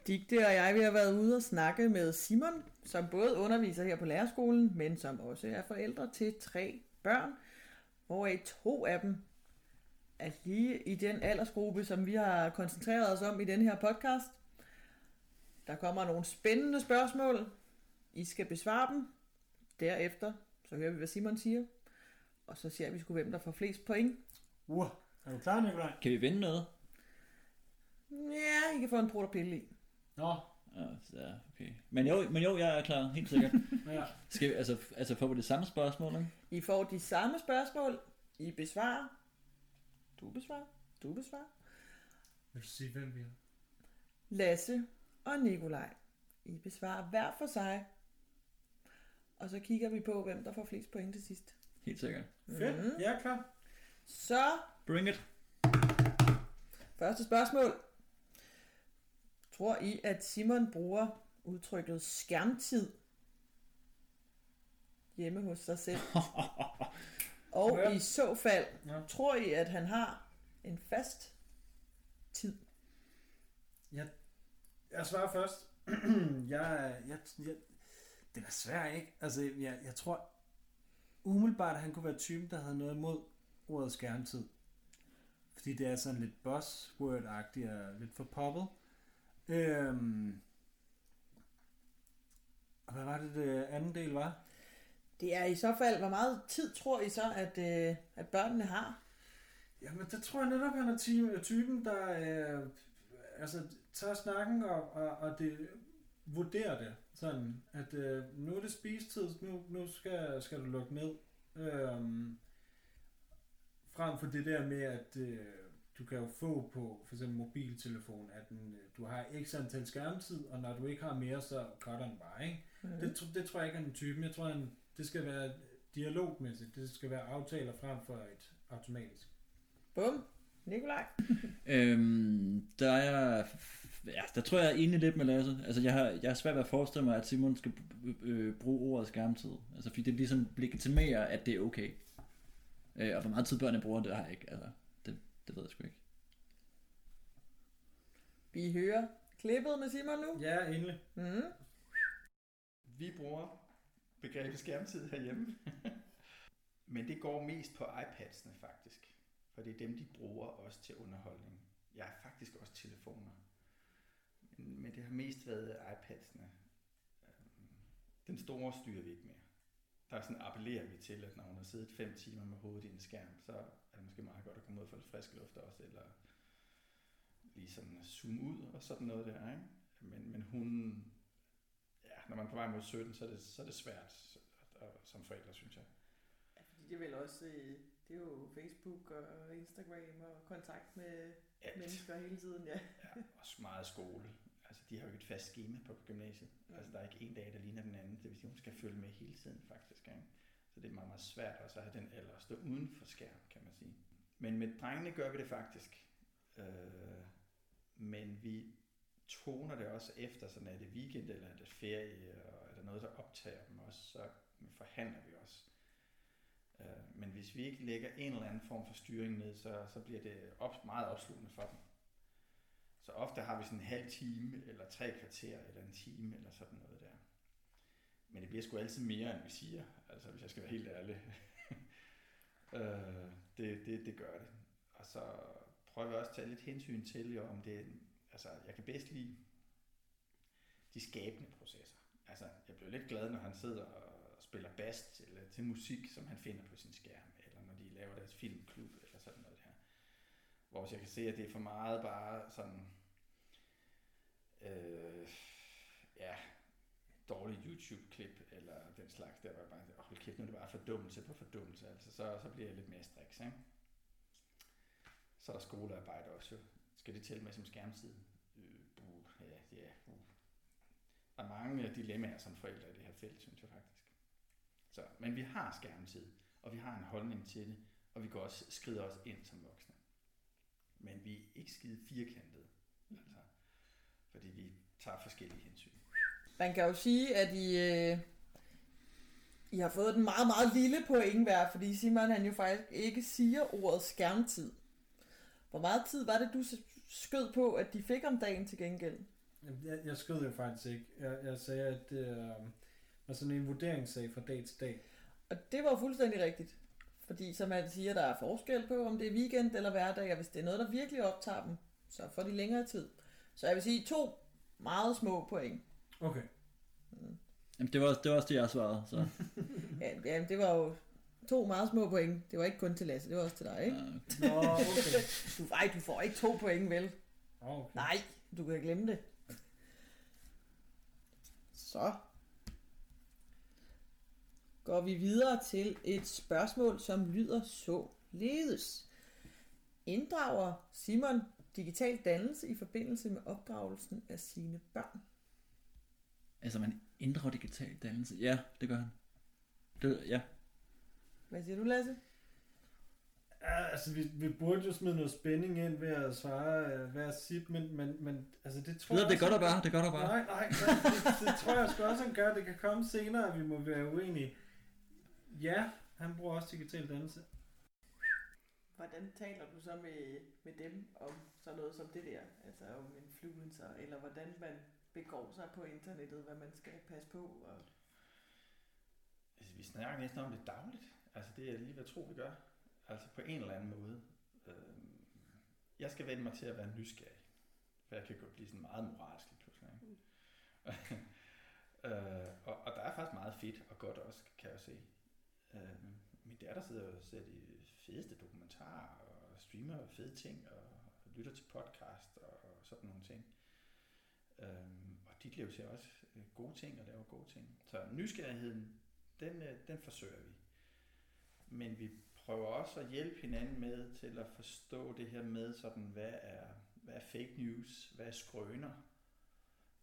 Digte og jeg vi har været ude og snakke med Simon, som både underviser her på lærerskolen, men som også er forældre til tre børn, hvoraf to af dem er lige i den aldersgruppe, som vi har koncentreret os om i den her podcast. Der kommer nogle spændende spørgsmål. I skal besvare dem. Derefter så hører vi, hvad Simon siger. Og så ser vi sgu, hvem der får flest point. Wow er du klar, Nikolaj? Kan vi vinde noget? Ja, I kan få en protopille i. Nå, Ja, ja, okay. Men jo, men jo, jeg er klar, helt sikkert. (laughs) ja. Skal vi, altså, altså får vi det samme spørgsmål, ikke? I får de samme spørgsmål. I besvarer. Du besvarer. Du besvarer. Vil du sige, hvem vi er? Lasse og Nikolaj. I besvarer hver for sig. Og så kigger vi på, hvem der får flest point til sidst. Helt sikkert. Fedt, Mhm. jeg er klar. Så, Bring it. første spørgsmål. Tror I, at Simon bruger udtrykket skærmtid hjemme hos sig selv? (laughs) Og i så fald, Ja. tror I, at han har en fast tid? Jeg, jeg svarer først. (clears throat) jeg, jeg, jeg, det er svært, ikke? Altså, jeg, jeg tror umiddelbart, at han kunne være typen, der havde noget imod ordet skærmtid. Fordi det er sådan lidt buzzword-agtigt og lidt for poppet. Øhm, og hvad var det, det anden del var? Det er i så fald, hvor meget tid tror I så, at, øh, at børnene har? Jamen, der tror jeg netop, han er ty- typen, der øh, altså, tager snakken og, og, og det, vurderer det. Sådan, at øh, nu er det spistid, nu, nu skal, skal du lukke ned. Øhm, frem for det der med, at øh, du kan jo få på for eksempel mobiltelefon, at den, øh, du har x antal skærmtid, og når du ikke har mere, så cutter den bare, ikke? Mm. Det, det tror jeg ikke er den typen. Jeg tror, han, det skal være dialogmæssigt. Det skal være aftaler frem for et automatisk. Bum. Nikolaj? (laughs) Øhm, der er jeg, ja, der tror jeg egentlig lidt med Lasse. Altså, jeg har, jeg har svært ved at forestille mig, at Simon skal øh, bruge ordet skærmtid. Altså, fordi det ligesom legitimerer, at det er okay. Øh, og hvor meget tid børnene bruger, det har jeg ikke. Altså, det, det ved jeg sgu ikke. Vi hører klippet med Simon nu. Ja, endelig. Mm. Vi bruger begrebet skærmtid herhjemme. (laughs) Men det går mest på iPadsene faktisk. For det er dem, de bruger også til underholdning. Jeg har faktisk også telefoner. Men men det har mest været iPadsene. Øhm, Den store styrer vi ikke mere. Der sådan appellerer vi til, at når hun har siddet fem timer med hovedet i en skærm, så er det måske meget godt at komme ud og få lidt frisk luft også, eller lige sådan zoome ud og sådan noget der, ikke? Men, men hun, ja, når man er på vej mod 17, så er det, så er det svært og, som forældre, synes jeg. Ja, fordi det er vel også, øh, det er jo Facebook og Instagram og kontakt med Alt. mennesker hele tiden, ja. Ja, også meget skole. Altså, de har jo ikke et fast schema på gymnasiet. Mm. Altså, der er ikke en dag, der ligner den anden. Det vil sige, hun skal følge med hele tiden, faktisk. Ikke? Så det er meget, meget svært også at have den alder at stå uden for skærm, kan man sige. Men med drengene gør vi det faktisk. Øh, men vi toner det også efter, sådan er det weekend eller er det ferie, og er der noget, der optager dem også, så forhandler vi også. Øh, men hvis vi ikke lægger en eller anden form for styring ned, så, så bliver det op, meget opslugende for dem. Ofte har vi sådan en halv time, eller tre kvarter, eller en time, eller sådan noget der. Men det bliver sgu altid mere, end vi siger, altså hvis jeg skal være helt ærlig. (laughs) øh, det, det, det gør det. Og så prøver jeg også at tage lidt hensyn til, jo, om det, altså jeg kan bedst lide de skabende processer. Altså jeg bliver lidt glad, når han sidder og spiller bas til, til musik, som han finder på sin skærm, eller når de laver deres filmklub, eller sådan noget der. Hvor jeg kan se, at det er for meget bare sådan, øh, ja, dårlige YouTube-klip, eller den slags der, var jeg bare, oh, hold kæft, nu er det bare fordummelse på fordummelse, altså, så, så bliver jeg lidt mere striks, ikke? Så er der skolearbejde også, jo. Skal det tælle med som skærmtid? Øh, buh, ja, ja, uh. Der er mange dilemmaer som forældre i det her felt, synes jeg faktisk. Så, men vi har skærmtid, og vi har en holdning til det, og vi går også, skrider os ind som voksne. Men vi er ikke skide firkantede, altså, fordi vi tager forskellige hensyn. Man kan jo sige, at I, øh, I har fået den meget, meget lille point hver, fordi Simon han jo faktisk ikke siger ordet skærmtid. Hvor meget tid var det, du skød på, at de fik om dagen til gengæld? Jeg, jeg skød jo faktisk ikke. Jeg, jeg sagde, at det øh, var sådan en vurderingssag fra dag til dag. Og det var fuldstændig rigtigt. Fordi som man siger, der er forskel på, om det er weekend eller hverdag, og hvis det er noget, der virkelig optager dem, så får de længere tid. Så jeg vil sige to meget små point. Okay. Jamen, det var, det var også det, jeg svarede. Så. (laughs) Ja, ja, det var jo to meget små point. Det var ikke kun til Lasse, det var også til dig, ikke? Nå, okay. Du, ej, du får ikke to point, vel? okay. Nej, du kan glemme det. Så går vi videre til et spørgsmål, som lyder således. Inddrager Simon digital dannelse i forbindelse med opdragelsen af sine børn? Altså, man inddrager digital dannelse. Ja, det gør han. Det, ja. Hvad siger du, Lasse? Ja, altså, vi, vi burde jo smide noget spænding ind ved at svare øh, hver sit, men, men, men altså, det tror Ved jeg det er godt at bare, det er godt at bare. Nej, nej, nej det, det tror jeg sgu også, han gør. Det kan komme senere, at vi må være uenige. Ja, han bruger også digital dannelse. Hvordan taler du så med, med dem om sådan noget som det der? Altså om influencer, eller hvordan man begår sig på internettet, hvad man skal passe på? Og... Altså, vi snakker næsten om det dagligt. Altså, det er lige ved at tro, vi gør. Altså, på en eller anden måde. Øhm, jeg skal vende mig til at være nysgerrig. For jeg kan godt blive sådan meget moralsk lige pludselig. Ikke? (laughs) øh, og, og der er faktisk meget fedt og godt også, kan jeg se. Øh, min datter sidder og ser de fedeste dokumentarer og streamer fede ting og lytter til podcast og, sådan nogle ting. Øhm, og de lever til også øh, gode ting og laver gode ting. Så nysgerrigheden, den, øh, den forsøger vi. Men vi prøver også at hjælpe hinanden med til at forstå det her med, sådan, hvad er, hvad er fake news, hvad er skrøner.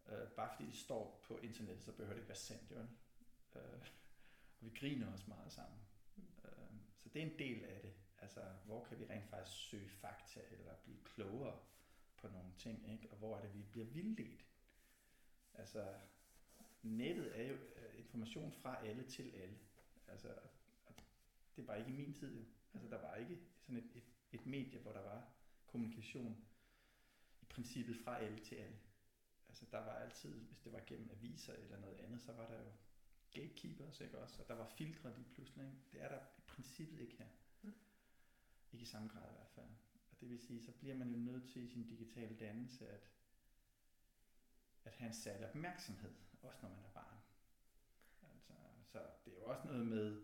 Øh, bare fordi det står på internettet, så behøver det ikke være sandt, jo. Øh, og vi griner også meget sammen. Det er en del af det, Altså, hvor kan vi rent faktisk søge fakta eller blive klogere på nogle ting, ikke? Og hvor er det, vi bliver vildledt? Altså, nettet er jo øh, information fra alle til alle. Altså, det var ikke i min tid jo. Altså, der var ikke sådan et, et, et medie, hvor der var kommunikation i princippet fra alle til alle. Altså, der var altid, hvis det var gennem aviser eller noget andet, så var der jo gatekeepers, ikke også? Og der var filtre lige pludselig, ikke? Det er der i princippet ikke her. Ikke i samme grad i hvert fald. Og det vil sige, så bliver man jo nødt til i sin digitale dannelse at, at have en særlig opmærksomhed, også når man er barn. Altså, så det er jo også noget med,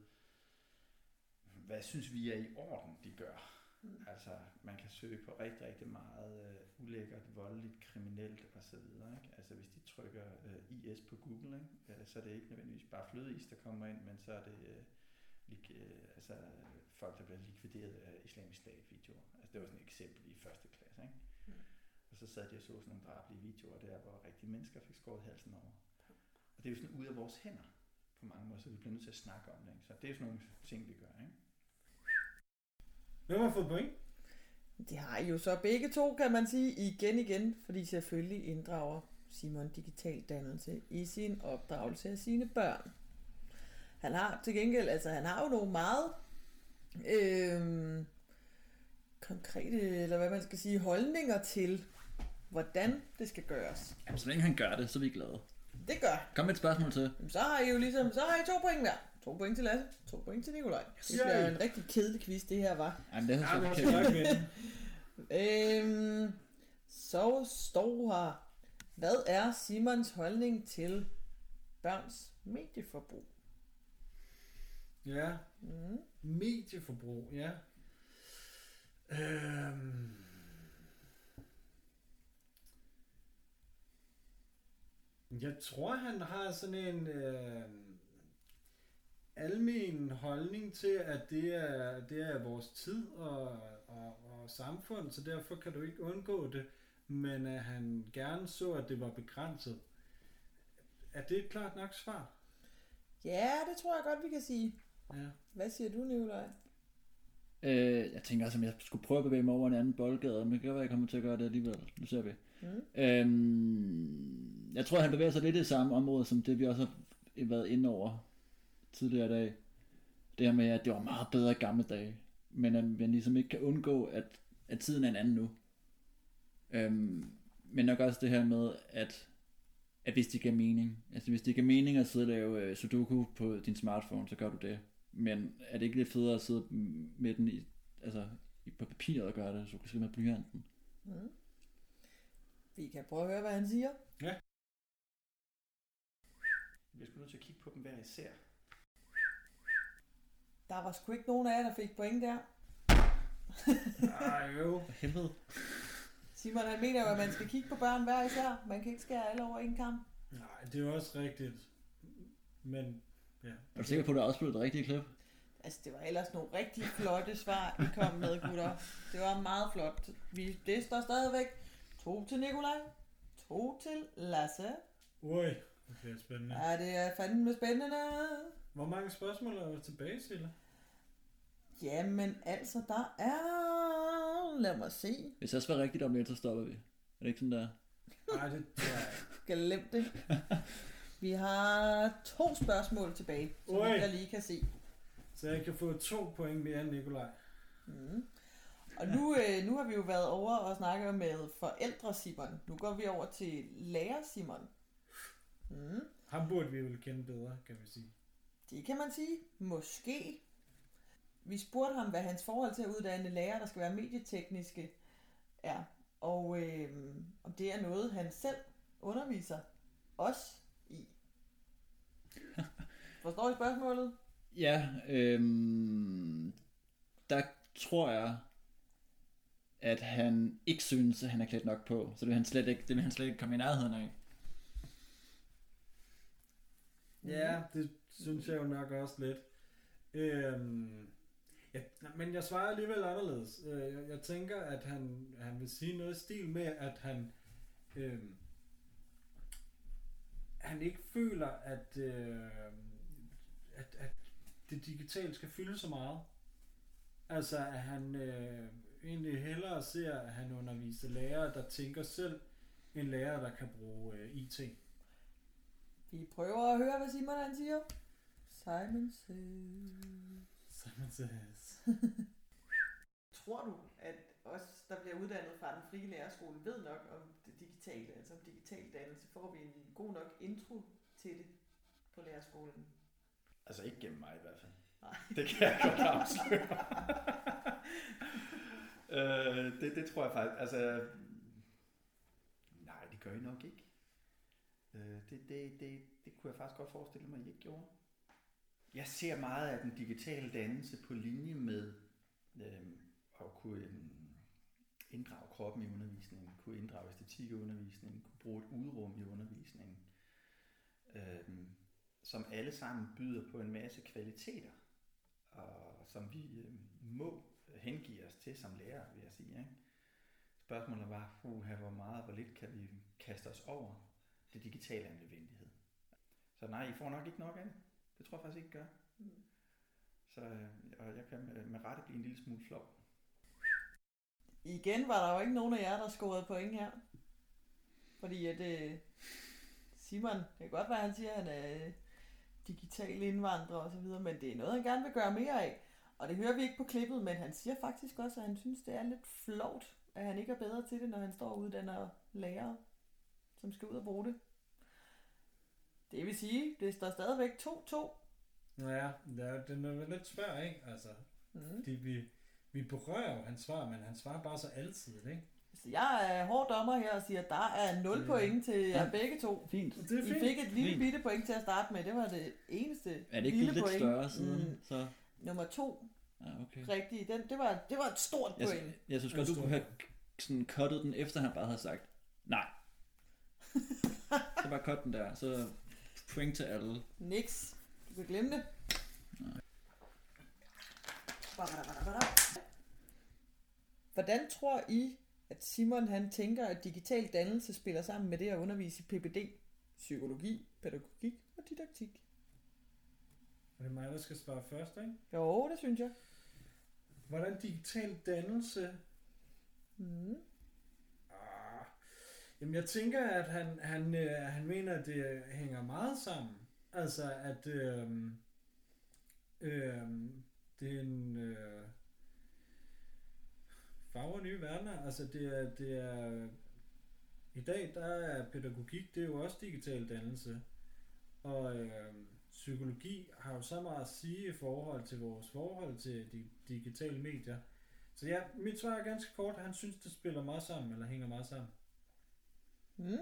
hvad synes vi er i orden, de gør. Mm. Altså, man kan søge på rigtig, rigtig meget uh, ulækkert, voldeligt, kriminelt osv. Ikke? Altså, hvis de trykker uh, IS på Google, ikke? Uh, så er det ikke nødvendigvis bare flødeis, der kommer ind, men så er det uh, altså, folk, der bliver likvideret af islamisk stat-videoer. Altså, det var sådan et eksempel i første klasse. Ikke? Mm. Og så sad de og så sådan nogle drabelige videoer der, hvor rigtige mennesker fik skåret halsen over. Og det er jo sådan ud af vores hænder på mange måder, så vi bliver nødt til at snakke om det. Ikke? Så det er sådan nogle ting, vi gør. Ikke? Hvem har fået point? Det har I jo så begge to, kan man sige, igen igen, fordi selvfølgelig inddrager Simon digital dannelse i sin opdragelse af sine børn. Han har til gengæld, altså han har jo nogle meget øh, konkrete, eller hvad man skal sige, holdninger til, hvordan det skal gøres. Jamen, så længe han gør det, så er vi glade. Det gør. Kom med et spørgsmål til. Så har I jo ligesom, så har I to point der. To point til Lasse, to point til Nikolaj. Det bliver en rigtig kedelig quiz, det her var. Jamen, det er så Ja, vinde. Øhm, så står her, hvad er Simons holdning til børns medieforbrug? Ja, Mm. medieforbrug, ja. Øhm. Jeg tror, han har sådan en øh, almen holdning til, at det er, det er vores tid og, og, og samfund, så derfor kan du ikke undgå det, men at han gerne så, at det var begrænset. Er det et klart nok svar? Ja, det tror jeg godt, vi kan sige. Ja. Hvad siger du, Nikolaj? Øh, jeg tænker også, om jeg skulle prøve at bevæge mig over en anden boldgade, men det kan være, at jeg kommer til at gøre det alligevel. Nu ser vi. Mm. Øhm, jeg tror, han bevæger sig lidt i det samme område, som det vi også har været inde over tidligere i dag. Det her med, at det var meget bedre i gamle dage, men at man ligesom ikke kan undgå, at, at tiden er en anden nu. Øhm, men nok også det her med, at, at hvis det giver mening, altså hvis det giver mening at sidde og lave øh, sudoku på din smartphone, så gør du det. Men er det ikke lidt federe at sidde med den i, altså, i- på papiret og gøre det, så du kan skrive med blyanten? Mm. Vi kan prøve at høre, hvad han siger. Vi bliver sgu nødt til at kigge på dem hver især. Der var sgu ikke nogen af jer, der fik point der. Ej, jo. For helvede. Simon han mener jo, at man skal kigge på børn hver især. Man kan ikke skære alle over en kamp. Nej, det er jo også rigtigt. Men, ja. Er du sikker på, at du har afspillet det rigtige klip? Altså, det var ellers nogle rigtig flotte svar, I kom med, gutter. Det var meget flot. Vi, det står stadigvæk to til Nikolaj, to til Lasse. Ui, okay, spændende. Ja, det er fandme spændende. Hvor mange spørgsmål er der tilbage, Silla? Jamen, altså, der er... Lad mig se. Hvis jeg svarer rigtigt om lidt, så stopper vi. Er det ikke sådan der? Nej, det tror jeg ikke. Glem det. (laughs) Vi har to spørgsmål tilbage, som Ui. jeg lige kan se. Så jeg kan få to point mere end Nikolaj. Mm. Og nu, øh, nu har vi jo været over og snakket med forældre Simon. Nu går vi over til lærer Simon. Mm. Ham burde vi vel kende bedre, kan vi sige. Det kan man sige. Måske. Vi spurgte ham, hvad hans forhold til at uddanne lærer, der skal være medietekniske, er. Og øh, om det er noget, han selv underviser os. Forstår I spørgsmålet? Ja, øhm, der tror jeg, at han ikke synes, at han er klædt nok på. Så det vil han slet ikke, det vil han slet ikke komme i nærheden af. Ja, det synes jeg jo nok også lidt. Øhm, ja, men jeg svarer alligevel anderledes. Øh, Jeg, jeg tænker, at han, han vil sige noget i stil med, at han, øhm, han ikke føler, at, øh, at, at det digitale skal fylde så meget. Altså, at han øh, egentlig hellere ser, at han underviser lærere, der tænker selv, end lærere, der kan bruge øh, IT. Vi prøver at høre, hvad Simon han siger. Simon says. Simon says. (laughs) Tror du, at os, der bliver uddannet fra den frie lærerskole, ved nok om det digitale, altså om digital dannelse? Får vi en god nok intro til det på lærerskolen? Altså ikke gennem mig i hvert fald. Nej. (laughs) Det kan jeg godt afsløre. (laughs) øh, det, det tror jeg faktisk, altså... Nej, det gør I nok ikke. Øh, det, det, det, det kunne jeg faktisk godt forestille mig, at I ikke gjorde. Jeg ser meget af den digitale dannelse på linje med øh, at kunne øh, inddrage kroppen i undervisningen, kunne inddrage æstetik i undervisningen, kunne bruge et udrum i undervisningen, øh, som alle sammen byder på en masse kvaliteter, og som vi øh, må hengive os til som lærer, vil jeg sige. Ikke? Spørgsmålet var, uh, hvor meget, hvor lidt kan vi kaste os over det digitale en nødvendighed. Så nej, I får nok ikke nok af det. Det tror jeg faktisk ikke, I gør. Mm. Så øh, og jeg kan med, med rette blive en lille smule flov. Igen var der jo ikke nogen af jer, der scorede point her. Fordi at øh, Simon, det kan godt være, at han siger, at han er øh, digital indvandrer og så videre, men det er noget, han gerne vil gøre mere af. Og det hører vi ikke på klippet, men han siger faktisk også, at han synes, det er lidt flovt, at han ikke er bedre til det, når han står og uddanner lærere, som skal ud og bruge det. Det vil sige, det står stadigvæk 2-2. Ja, ja, den er lidt svær, ikke? Altså, Mm. fordi vi, vi berører jo hans svar, men han svarer bare så altid, ikke? Så jeg er hård dommer her og siger, at der er 0 Ja. point til jer Ja. begge to. Fint. Det er I fint. fik et lille Fint. bitte point til at starte med. Det var det eneste Er det ikke lille lidt point. større siden? Mm, Så, nummer to, ja, okay. rigtigt. Den, det, var, det var et stort Jeg, point. jeg synes godt, du kunne have sådan cuttet den, efter han bare havde sagt, nej. (laughs) så bare cut den der, så point til alle. Niks. Du kan glemme det. Hvordan tror I, at Simon han tænker, at digital dannelse spiller sammen med det at undervise i PPD, psykologi, pædagogik og didaktik? Er det mig, der skal svare først, ikke? Jo, det synes jeg. Hvordan digital dannelse Mm. Ah, Jamen, jeg tænker, at han, han, øh, han mener, at det hænger meget sammen. Altså, at øh, øh, det er en øh, farver nye verdener. Altså, det er, det er... I dag, der er pædagogik, det er jo også digital dannelse. Og øh, psykologi har jo så meget at sige i forhold til vores forhold til de digitale medier. Så ja, mit svar er ganske kort. Han synes, det spiller meget sammen, eller hænger meget sammen. Mm.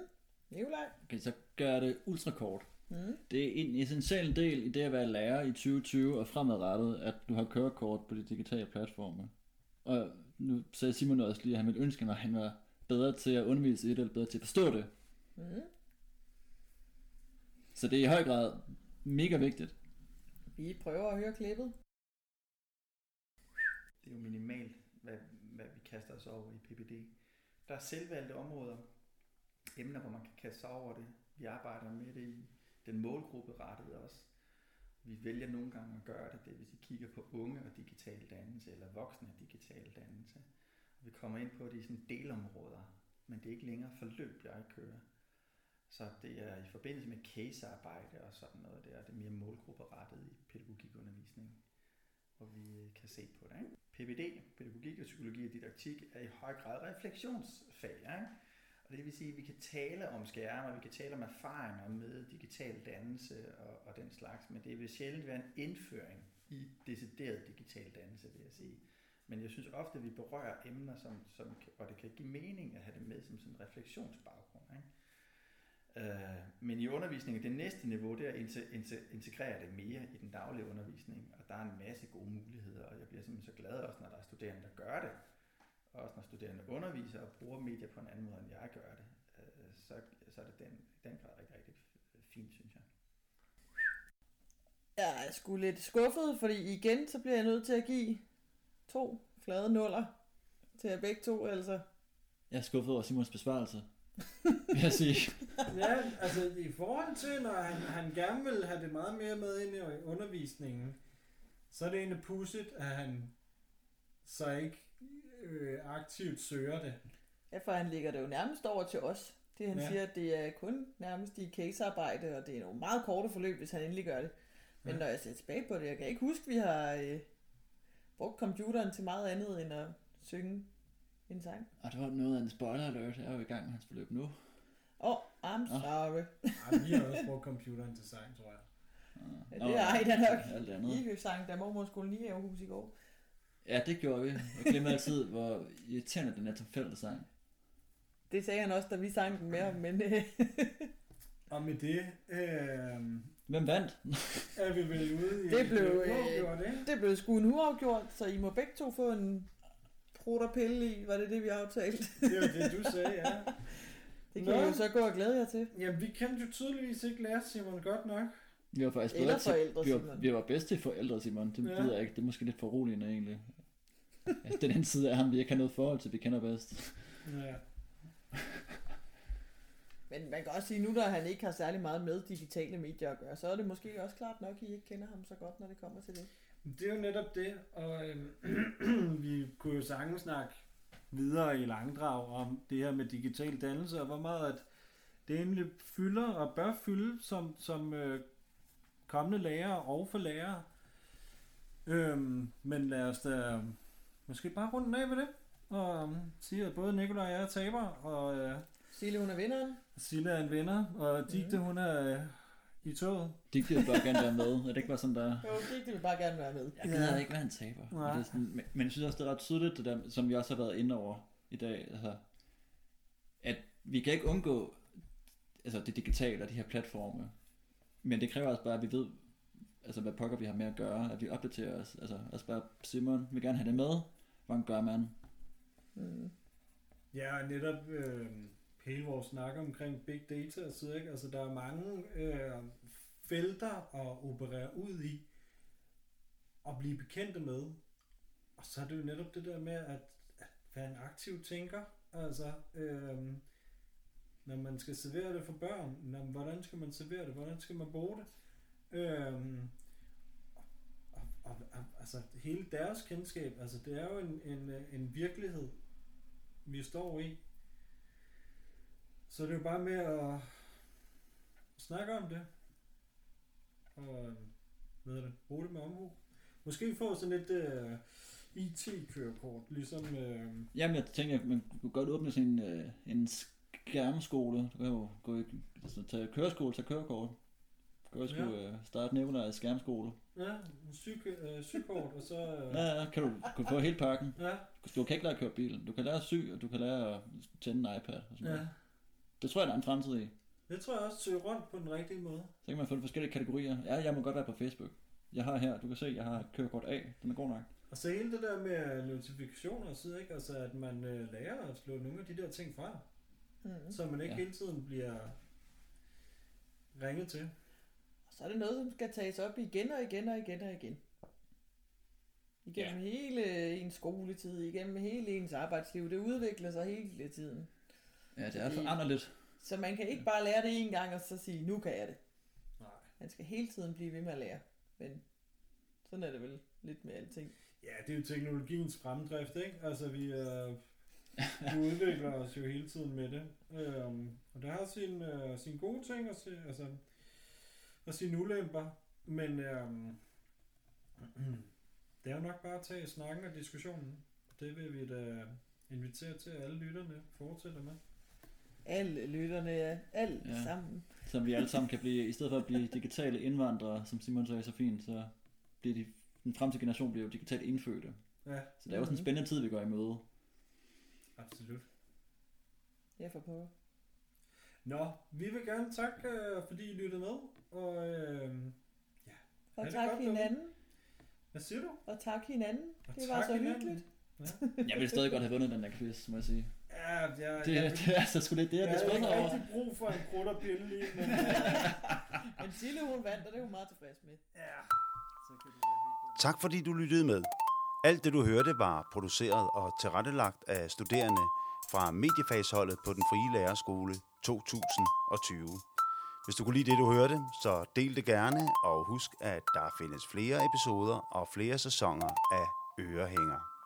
Nikolaj? Okay, så gør jeg det ultra kort. Mm. Det er en essentiel del i det at være lærer i 2020 og fremadrettet, at du har kørekort på de digitale platforme. Og nu sagde Simon også lige, at han ville ønske, at han var bedre til at undervise i det, eller bedre til at forstå det. Mm. Så det er i høj grad mega vigtigt. Vi prøver at høre klippet. Det er jo minimalt, hvad, hvad vi kaster os over i PPD. Der er selvvalgte områder, emner, hvor man kan kaste sig over det. Vi arbejder med det i den målgruppe rettet også. Vi vælger nogle gange at gøre det, det hvis vi kigger på unge og digital dannelse, eller voksne og digital dannelse. Og vi kommer ind på det i sådan delområder, men det er ikke længere forløb, jeg kører. Så det er i forbindelse med casearbejde og sådan noget der, det er mere målgrupperettet i pædagogikundervisning, hvor vi øh, kan se på det. Ikke? PPD, pædagogik og psykologi og didaktik, er i høj grad refleksionsfag. Ikke? Og det vil sige, at vi kan tale om skærme, og vi kan tale om erfaringer med digital dannelse og, og den slags, men det vil sjældent være en indføring i decideret digital dannelse, vil jeg sige. Men jeg synes ofte, at vi berører emner, som, som, og det kan give mening at have det med som sådan en refleksionsbaggrund. Ikke? Øh, men i undervisningen, det næste niveau, det er at integrere det mere i den daglige undervisning, og der er en masse gode muligheder, og jeg bliver simpelthen så glad også, når der er studerende, der gør det, også når studerende underviser og bruger medier på en anden måde, end jeg gør det, øh, så, så er det den, den grad rigtig, rigtig fint, synes jeg. Jeg er sgu lidt skuffet, fordi igen, så bliver jeg nødt til at give to flade nuller til jer begge to, altså. Jeg er skuffet over Simons besvarelse. vil jeg sige. (laughs) Ja, altså i forhold til, når han, han gerne vil have det meget mere med ind i undervisningen, så er det egentlig pudsigt, at han så ikke øh, aktivt søger det. Ja, for han lægger det jo nærmest over til os. Det han Ja. siger, at det er kun nærmest i casearbejde, og det er nogle meget korte forløb, hvis han endelig gør det. Men Ja. når jeg ser tilbage på det, jeg kan ikke huske, at vi har øh, brugt computeren til meget andet end at synge en sang. Og det var noget af en spoiler alert. Jeg er jo i gang med hans forløb nu. Åh, oh, I'm Nå. sorry. Ej, vi har også brugt computeren til sang, tror jeg. Ja, det er ej da nok. Alt andet. I sang, der mormor skulle lige have hus i går. Ja, det gjorde vi. Jeg glemmer altid, hvor irriterende den er til fællessang. Det sagde han også, da vi sang den med ham, men øh, (laughs) Og med det øh, Hvem vandt? er vi vel ude i... det blev, øh, det blev sgu en uafgjort, så I må begge to få en prut og pille i, var det det, vi aftalte? Det var det, du sagde, ja. (laughs) Det kan Nå. I jo så gå og glæde jer til. Jamen, vi kendte jo tydeligvis ikke lære Simon godt nok. Vi var faktisk Eller bedre til, forældre, vi var, Simon. vi var bedst til forældre, Simon. Det Ja. ja. ved jeg ikke. Det er måske lidt for roligende, egentlig. Altså, den anden side af ham, vi ikke har noget forhold til, vi kender bedst. Ja. Men man kan også sige, nu da han ikke har særlig meget med digitale medier at gøre, så er det måske også klart nok, at I ikke kender ham så godt, når det kommer til det. Det er jo netop det, og øhm, (clears throat) vi kunne jo sagtens snakke videre i langdrag om det her med digital dannelse, og hvor meget at det egentlig fylder og bør fylde som, som øh, kommende lærere og for lærere. Øhm, men lad os da måske bare runde den af med det, og øhm, sige, at både Nikolaj og jeg er taber, og øh, Sille, hun er vinderen. Sille er en vinder, og Digte, hun er øh, i toget. Digte vil bare gerne være med. Er det ikke bare sådan, der... Jo, det vil bare gerne være med. Jeg gider ikke være en taber. Nej. Det er sådan, men, men jeg synes også, det er ret tydeligt, det der, som vi også har været inde over i dag, altså, at vi kan ikke undgå altså det digitale og de her platforme, men det kræver også bare, at vi ved, altså hvad pokker vi har med at gøre, at vi opdaterer os. Altså også bare, Simon vil gerne have det med, hvordan gør man? Mm. Ja, og netop øh, hele vores snak omkring big data og så ikke? Altså, der er mange øh, felter at operere ud i og blive bekendte med. Og så er det jo netop det der med at, at være en aktiv tænker. Altså, øh, når man skal servere det for børn, når, hvordan skal man servere det? Hvordan skal man bruge det? Øh, og, og, og, altså, hele deres kendskab, altså, det er jo en, en, en virkelighed, vi står i. Så det er jo bare med at snakke om det. Og øh, hvad er det, bruge det med omhu. Måske få sådan et øh, uh, IT-kørekort, ligesom... Uh, Jamen, jeg tænker, at man kunne godt åbne sådan en, øh, en skærmskole. Du kan jo gå i, altså, tage køreskole, tage kørekort. Du kan også Ja. uh, starte Nikolajs skærmskærmskole. ja, en syg, uh, sygkort, og så... Uh, Ja, ja, kan du, kan du få hele pakken. ja, Du kan ikke lære at køre bil. Du kan lære at sy, og du kan lære at tænde en iPad. Og sådan ja. noget. Det tror jeg, der er en fremtid i. Det tror jeg også søge rundt på den rigtige måde. Så kan man få forskellige kategorier. Ja, jeg må godt være på Facebook. Jeg har her, du kan se, jeg har kørekort A. Den er god nok. Og så hele det der med notifikationer og så ikke? Altså at man øh, lærer at slå nogle af de der ting fra, Mm. så man ikke Ja. hele tiden bliver ringet til. Så er det noget, som skal tages op igen og igen og igen og igen. Igennem ja. hele ens skoletid, igennem hele ens arbejdsliv. Det udvikler sig hele tiden. Ja, det er foranderligt. Så man kan ikke bare lære det en gang og så sige, nu kan jeg det. Nej. Man skal hele tiden blive ved med at lære. Men sådan er det vel lidt med alting. Ja, det er jo teknologiens fremdrift, ikke? Altså, vi, øh, vi udvikler os jo hele tiden med det. Øhm, og det har sine øh, sin gode ting og, sin, altså, og sine ulemper. Men øhm, (clears throat) det er jo nok bare at tage snakken og diskussionen. Det vil vi da invitere til, at alle lytterne fortsætter med. Alle lytterne er alt ja. Ja. sammen. Så vi alle sammen (laughs) kan blive, i stedet for at blive digitale indvandrere, som Simon sagde så fint, så bliver de, den fremtidige generation bliver jo digitalt indfødte. Ja, Så det er jo sådan en Mhm. spændende tid, vi går i møde. absolut. Ja, for på. Nå, vi vil gerne takke, øh, fordi I lyttede med. Og øh, Og Er det tak godt derude? hinanden. hvad siger du? Og tak hinanden. Og Det var tak så hinanden. hyggeligt. Jeg ville stadig godt have vundet den der quiz, må jeg sige. Ja, jeg, Det, jeg, det er altså sgu lidt det, jeg jeg bliver havde ikke over. rigtig brug for en krudderpille lige, men øh, (laughs) Men Sille hun vandt, og det er hun meget tilfreds med. ja. Så kan det være hyggeligt. Tak fordi du lyttede med. Alt det du hørte var produceret og tilrettelagt af studerende fra mediefagsholdet på den frie lærerskole 2020. Hvis du kunne lide det, du hørte, så del det gerne, og husk, at der findes flere episoder og flere sæsoner af Ørehænger.